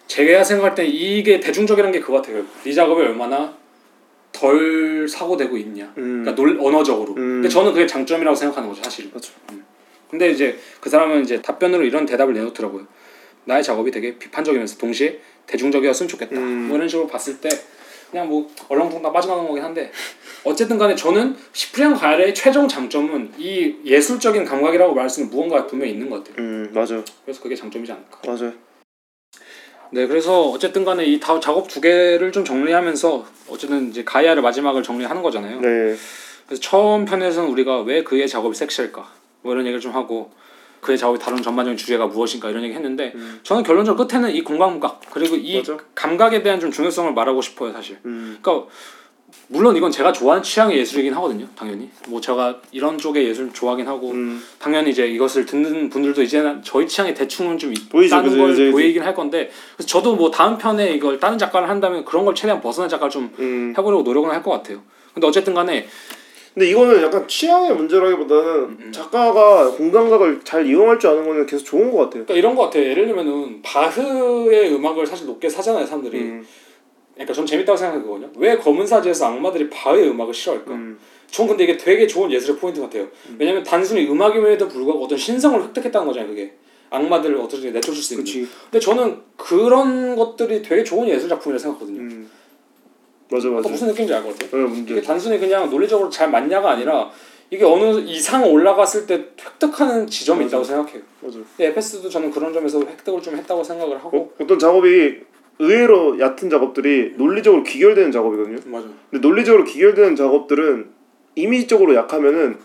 제가 생각할 때 이게 대중적이라는 게 그거 같아요. 이 작업이 얼마나 덜 사고되고 있냐. 음. 그러니까 논, 언어적으로. 음. 근데 저는 그게 장점이라고 생각하는 거죠, 사실. 맞죠. 근데 이제 그 사람은 이제 답변으로 이런 대답을 내놓더라고요. 나의 작업이 되게 비판적이면서 동시에 대중적이었으면 좋겠다. 음. 뭐 이런 식으로 봤을 때 그냥 뭐 얼렁뚱땅 빠져나간 거긴 한데 어쨌든 간에 저는 시프리안 가야의 최종 장점은 이 예술적인 감각이라고 말할 수 있는 무언가가 분명히 있는 것 같아요. 음 맞아 그래서 그게 장점이지 않을까. 맞아. 네, 그래서 어쨌든 간에 이 다- 작업 두 개를 좀 정리하면서 어쨌든 이제 가이아를 마지막을 정리하는 거잖아요. 네. 그래서 처음 편에서는 우리가 왜 그의 작업이 섹시할까 뭐 이런 얘기를 좀 하고 그의 작업이 다루는 전반적인 주제가 무엇인가 이런 얘기 했는데 저는 결론적으로 끝에는 이 공감각 그리고 이 맞아. 감각에 대한 좀 중요성을 말하고 싶어요 사실 음. 그러니까 물론 이건 제가 좋아하는 취향의 예술이긴 하거든요 당연히 뭐 제가 이런 쪽의 예술 좋아하긴 하고 음. 당연히 이제 이것을 듣는 분들도 이제는 저희 취향에 대충은 좀 보이죠, 있다는 그죠, 걸 이제- 보이긴 할 건데 그래서 저도 뭐 다음 편에 이걸 다른 작가를 한다면 그런 걸 최대한 벗어난 작가를 좀 음. 해보려고 노력은 할 것 같아요 근데 어쨌든 간에 근데 이거는 약간 취향의 문제라기보다는 음. 작가가 공감각을 잘 이용할 줄 아는 거는 계속 좋은 것 같아요. 그러니까 이런 거 같아요. 예를 들면은 바흐의 음악을 사실 높게 사잖아요, 사람들이. 음. 그러니까 전 재밌다고 생각하거든요. 왜 검은 사지에서 악마들이 바흐의 음악을 싫어할까? 음. 전 근데 이게 되게 좋은 예술의 포인트 같아요. 왜냐면 단순히 음악임에도 불구하고 어떤 신성을 획득했다는 거잖아요, 그게. 악마들을 어떻게 내쫓을 수 있는. 그렇지. 근데 저는 그런 것들이 되게 좋은 예술 작품이라고 생각하거든요. 음. 맞아 맞아. 무슨 느낌인지 알 것 같아요. 네. 이게 단순히 그냥 논리적으로 잘 맞냐가 아니라 이게 어느 이상 올라갔을 때 획득하는 지점이 맞아. 있다고 생각해요. 맞아. 근데 에페스도 저는 그런 점에서 획득을 좀 했다고 생각을 하고 어, 어떤 작업이 의외로 얕은 작업들이 논리적으로 귀결되는 작업이거든요. 맞아. 근데 논리적으로 귀결되는 작업들은 이미지적으로 약하면은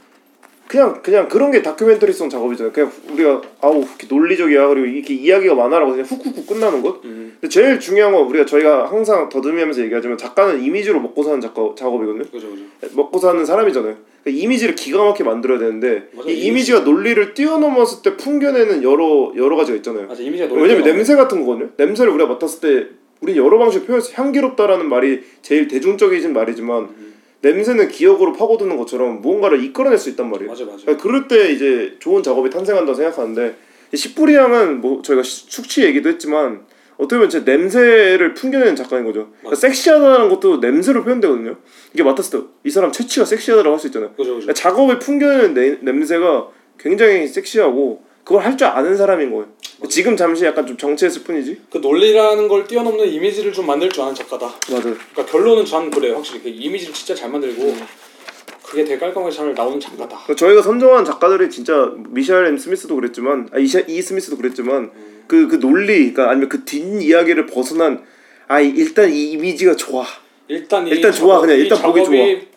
그냥 그냥 그런 게 다큐멘터리성 작업이잖아요. 그냥 우리가 아우 이렇게 논리적이야 그리고 이렇게 이야기가 많아라고 그냥 훅훅훅 끝나는 것. 음. 근데 제일 중요한 건 우리가 저희가 항상 더듬이하면서 얘기하지만 작가는 이미지로 먹고 사는 작가 작업이거든요. 그죠 그죠. 먹고 사는 사람이잖아요. 그러니까 이미지를 기가 막히게 만들어야 되는데 맞아, 이 이미지. 이미지 가 논리를 뛰어넘었을 때 풍겨내는 여러 여러 가지가 있잖아요. 맞아 노래. 왜냐면 냄새 같은 거거든요. 냄새를 우리가 맡았을 때 우린 여러 방식 표현해서 향기롭다라는 말이 제일 대중적이진 말이지만 음. 냄새는 기억으로 파고드는 것처럼 무언가를 이끌어낼 수 있단 말이에요. 맞아 맞아. 그러니까 그럴 때 이제 좋은 작업이 탄생한다고 생각하는데 이 시프리앙은 뭐 저희가 시- 숙취 얘기도 했지만 어떻게 보면 제 냄새를 풍겨내는 작가인 거죠. 그러니까 맞아. 섹시하다는 것도 냄새로 표현되거든요. 이게 맡았을 때 이 사람 채취가 섹시하다라고 할 수 있잖아요. 그죠 그죠. 그러니까 작업을 풍겨내는 내- 냄새가 굉장히 섹시하고 그걸 할 줄 아는 사람인 거예요. 지금 잠시 약간 좀 정체했을 뿐이지. 그 논리라는 걸 뛰어넘는 이미지를 좀 만들 줄 아는 작가다. 맞아. 그러니까 결론은 저는 그래요. 확실히 그 이미지를 진짜 잘 만들고 음. 그게 되게 깔끔하게 잘 나오는 작가다. 그러니까 저희가 선정한 작가들이 진짜 미셸 엠 스미스도 그랬지만 아 이샤 이 스미스도 그랬지만 그 그 논리 그러니까 아니면 그 뒷 이야기를 벗어난 아 이- 일단 이 이미지가 좋아. 일단 이 일단 좋아, 그냥 이 일단 보기 작업이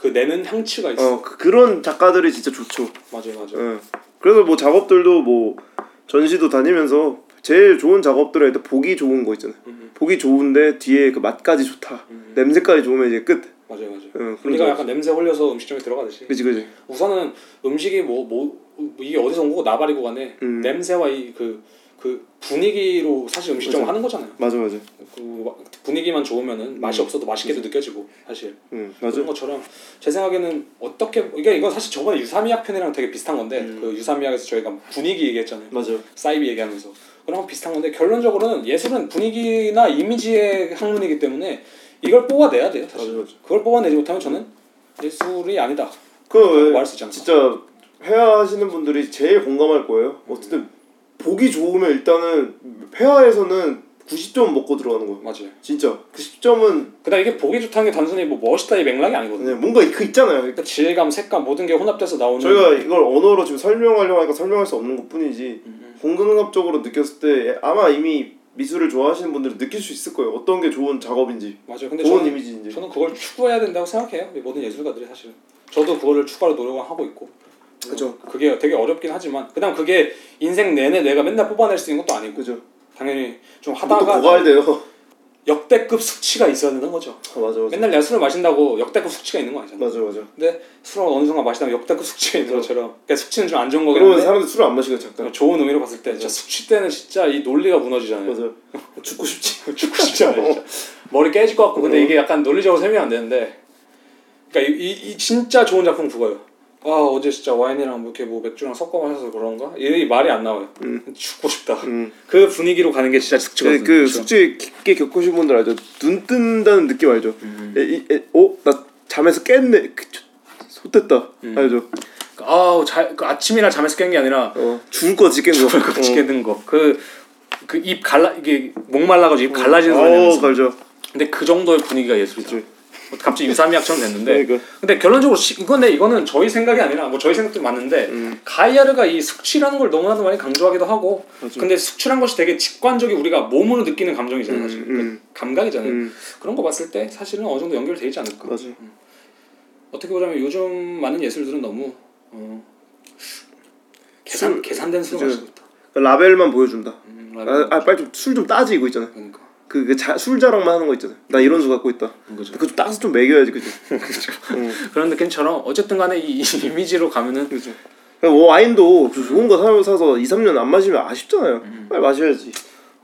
그 내는 향취가 있어. 어 그, 그런 작가들이 진짜 좋죠. 맞아요 맞아요. 예. 그래서 뭐 작업들도 뭐 전시도 다니면서 제일 좋은 작업들은 일단 보기 좋은 거 있잖아요. 음. 보기 좋은데 뒤에 그 맛까지 좋다. 음. 냄새까지 좋으면 이제 끝. 맞아요 맞아요. 응, 그런 우리가 거. 약간 냄새 홀려서 음식점에 들어가듯이. 그지 그지. 우선은 음식이 뭐 뭐 이게 어디서 온 거고 나발이고 간에 음. 냄새와 이그그 분위기로 사실 음식점을 맞아. 하는 거잖아요. 맞아 맞아. 그 와- 분위기만 좋으면은 맛이 없어도 맛있게도 느껴지고 사실 응 맞아. 그런 것처럼 제 생각에는 어떻게 이게 이건 사실 저번에 유사미약 편이랑 되게 비슷한 건데 음. 그 유사미약에서 저희가 분위기 얘기했잖아요. 맞아. 사이비 얘기하면서 그런 거 비슷한 건데 결론적으로는 예술은 분위기나 이미지의 학문이기 때문에 이걸 뽑아내야 돼요 사실. 맞아, 맞아. 그걸 뽑아내지 못하면 저는 예술이 아니다. 그 말할 수 있지 않을까? 진짜 회화하시는 분들이 제일 공감할 거예요. 어쨌든 보기 좋으면 일단은 회화에서는 90점 먹고 들어가는 거예요. 맞아요. 진짜 90점은 그다음 이게 보기 좋다는 게 단순히 뭐 멋있다 이 맥락이 아니거든요. 뭔가 그 있잖아요. 그러니까 질감, 색감 모든 게 혼합돼서 나오는 저희가 이걸 언어로 지금 설명하려고 하니까 설명할 수 없는 것뿐이지 음, 공감각적으로 느꼈을 때 아마 이미 미술을 좋아하시는 분들은 느낄 수 있을 거예요. 어떤 게 좋은 작업인지, 맞아요. 근데 좋은 저는, 이미지인지. 저는 그걸 추구해야 된다고 생각해요. 이 모든 예술가들이 사실은. 저도 그거를 추구하려 노력을 하고 있고. 그죠. 그게 되게 어렵긴 하지만 그다음 그게 인생 내내 내가 맨날 뽑아낼 수 있는 것도 아니고 그죠. 당연히 좀 하다가 해야 돼요. 역대급 숙취가 있어야 되는 거죠. 아, 맞아 맞아. 맨날 내가 술을 마신다고 역대급 숙취가 있는 거 아니잖아. 맞아 맞아. 근데 술을 어느 순간 마시다 보면 역대급 숙취가 있는 것처럼. 그러니까 숙취는 좀 안 좋은 거긴 그러면 한데 사람들 술을 안 마시고 잠깐. 좋은 의미로 봤을 때 진짜 숙취 때는 진짜 이 논리가 무너지잖아요. 맞아. 죽고 싶지. 죽고 싶잖아요. 진짜. 머리 깨질 것 같고 근데 이게 약간 논리적으로 설명 안 되는데 그러니까 이, 이, 이 진짜 좋은 작품 그거예요. 아 어제 진짜 와인이랑 뭐 이렇게 뭐 맥주랑 섞어 마셔서 그런가? 이 말이 안 나와요. 죽고 싶다. 음. 그 분위기로 가는 게 진짜 그, 숙취거든요. 그 숙제 깊게 겪으신 분들 알죠? 눈 뜬다는 느낌 알죠? 음. 에, 이, 에, 어? 나 잠에서 깼네. 그, 저, 솟됐다. 음. 알죠? 아우 자, 그 아침이나 잠에서 깬 게 아니라 어, 죽을 것 같이 깬 거. 죽을 것 같이 깨는 거. 그 그 입 갈라 이게 목 말라가지고 입 갈라지는 소리 어. 알죠. 근데 그 정도의 분위기가 예술이죠. 그치. 갑자기 유사미학처럼 됐는데 그러니까. 근데 결론적으로 시, 이건데 이거는 저희 생각이 아니라 뭐 저희 생각도 맞는데 음. 가이아르가 이 숙취라는 걸 너무나도 많이 강조하기도 하고 맞아. 근데 숙취란 것이 되게 직관적이 우리가 몸으로 느끼는 감정이잖아요 사실 음, 음. 그 감각이잖아요 음, 그런 거 봤을 때 사실은 어느 정도 연결돼 있지 않을까 맞아. 어떻게 보자면 요즘 많은 예술들은 너무 어, 계산 술- 계산된 그죠. 마시고 있다 그 라벨만 보여준다. 음, 아, 아 빨리 좀 술 좀 따지 이거 있잖아. 그러니까 그, 그 자, 술 자랑만 하는 거 있잖아. 나 이런 술 갖고 있다. 그죠 그거 좀 따서 좀 먹여야지 그죠? 그런 느낌처럼 어쨌든 간에 이, 이 이미지로 가면은 그죠. 뭐 와인도 그 좋은 거 사- 사서 2, 3년 안 마시면 아쉽잖아요. 빨리 마셔야지.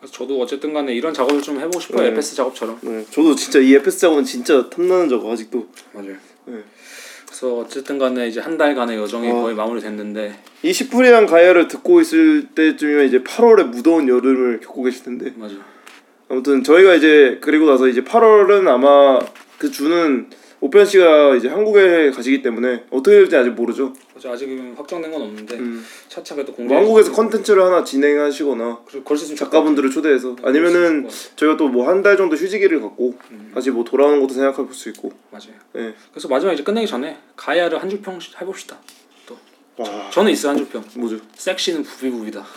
그래서 저도 어쨌든 간에 이런 작업을 좀 해보고 싶어요 네. 에페스 작업처럼 네, 저도 진짜 이 에페스 작업은 진짜 탐나는 작업 아직도. 맞아요. 네. 그래서 어쨌든 간에 이제 한 달간의 여정이 어. 거의 마무리됐는데 이 시프리안 가야를 듣고 있을 때쯤이면 이제 8월의 무더운 여름을 겪고 계실 텐데 맞아. 아무튼 저희가 이제 그리고 나서 이제 8월은 아마 그 주는 오편 씨가 이제 한국에 가시기 때문에 어떻게 될지 아직 모르죠. 그래서 아직은 확정된 건 없는데 음. 차차 그래도 공개. 뭐 한국에서 컨텐츠를 하나 진행하시거나 작가분들을 초대해서 아니면은 저희가 또 뭐 한 달 정도 휴지기를 갖고 다시 뭐 돌아오는 것도 생각해 볼 수 있고. 맞아요. 예. 그래서 마지막 이제 끝내기 전에 가야를 한 줄평 해봅시다. 또 와 저 는 있어요 한 줄평. 뭐죠? 섹시는 부비부비다.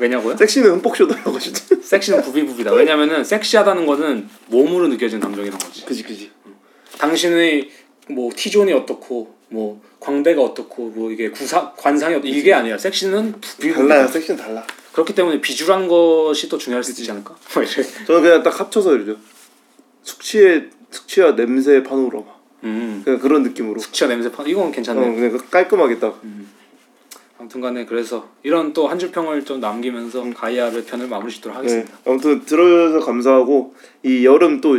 왜냐고요? 섹시는 흠뻑쇼다라고 하시죠. 섹시는 부비부비다. 왜냐면은 섹시하다는 거는 몸으로 느껴지는 감정이란 거지. 그지 그지. 당신의 뭐 티존이 어떻고 뭐 광대가 어떻고 뭐 이게 구사 관상이 어떻고 이게 아니라 섹시는 부비부비다. 달라요. 섹시는 달라. 그렇기 때문에 비주란 것이 또 중요할 수 있지 않을까? 뭐. 저는 그냥 딱 합쳐서 이러죠. 숙취의 숙취와 냄새의 파노라마. 음. 그냥 그런 느낌으로. 숙취와 냄새 파 이건 어, 괜찮네. 그냥 깔끔하게 딱. 아무튼간에 그래서 이런 또 한 줄 평을 좀 남기면서 가이아를 편을 마무리 짓도록 네. 하겠습니다. 아무튼 들어주셔서 감사하고 이 여름 또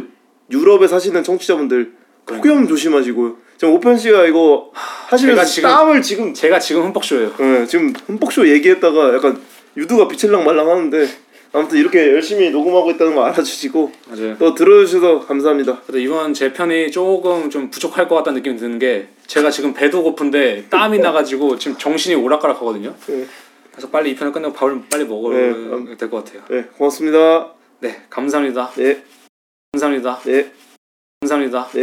유럽에 사시는 청취자분들 폭염 조심하시고요. 지금 오편 씨가 이거 하시면서 지금- 땀을 지금 제가 지금 흠뻑 쇼예요. 네, 지금 흠뻑쇼 얘기했다가 약간 유두가 비칠랑 말랑 하는데 아무튼 이렇게 열심히 녹음하고 있다는 거 알아주시고 맞아요. 또 들어주셔서 감사합니다. 근데 이번 제 편이 조금 좀 부족할 것 같다는 느낌이 드는 게 제가 지금 배도 고픈데 땀이 나가지고 지금 정신이 오락가락하거든요. 네, 그래서 빨리 이 편을 끝내고 밥을 빨리 먹어야 네, 음. 될것 같아요. 네 고맙습니다. 네, 감사합니다. 네, 감사합니다. 네, 감사합니다. 네.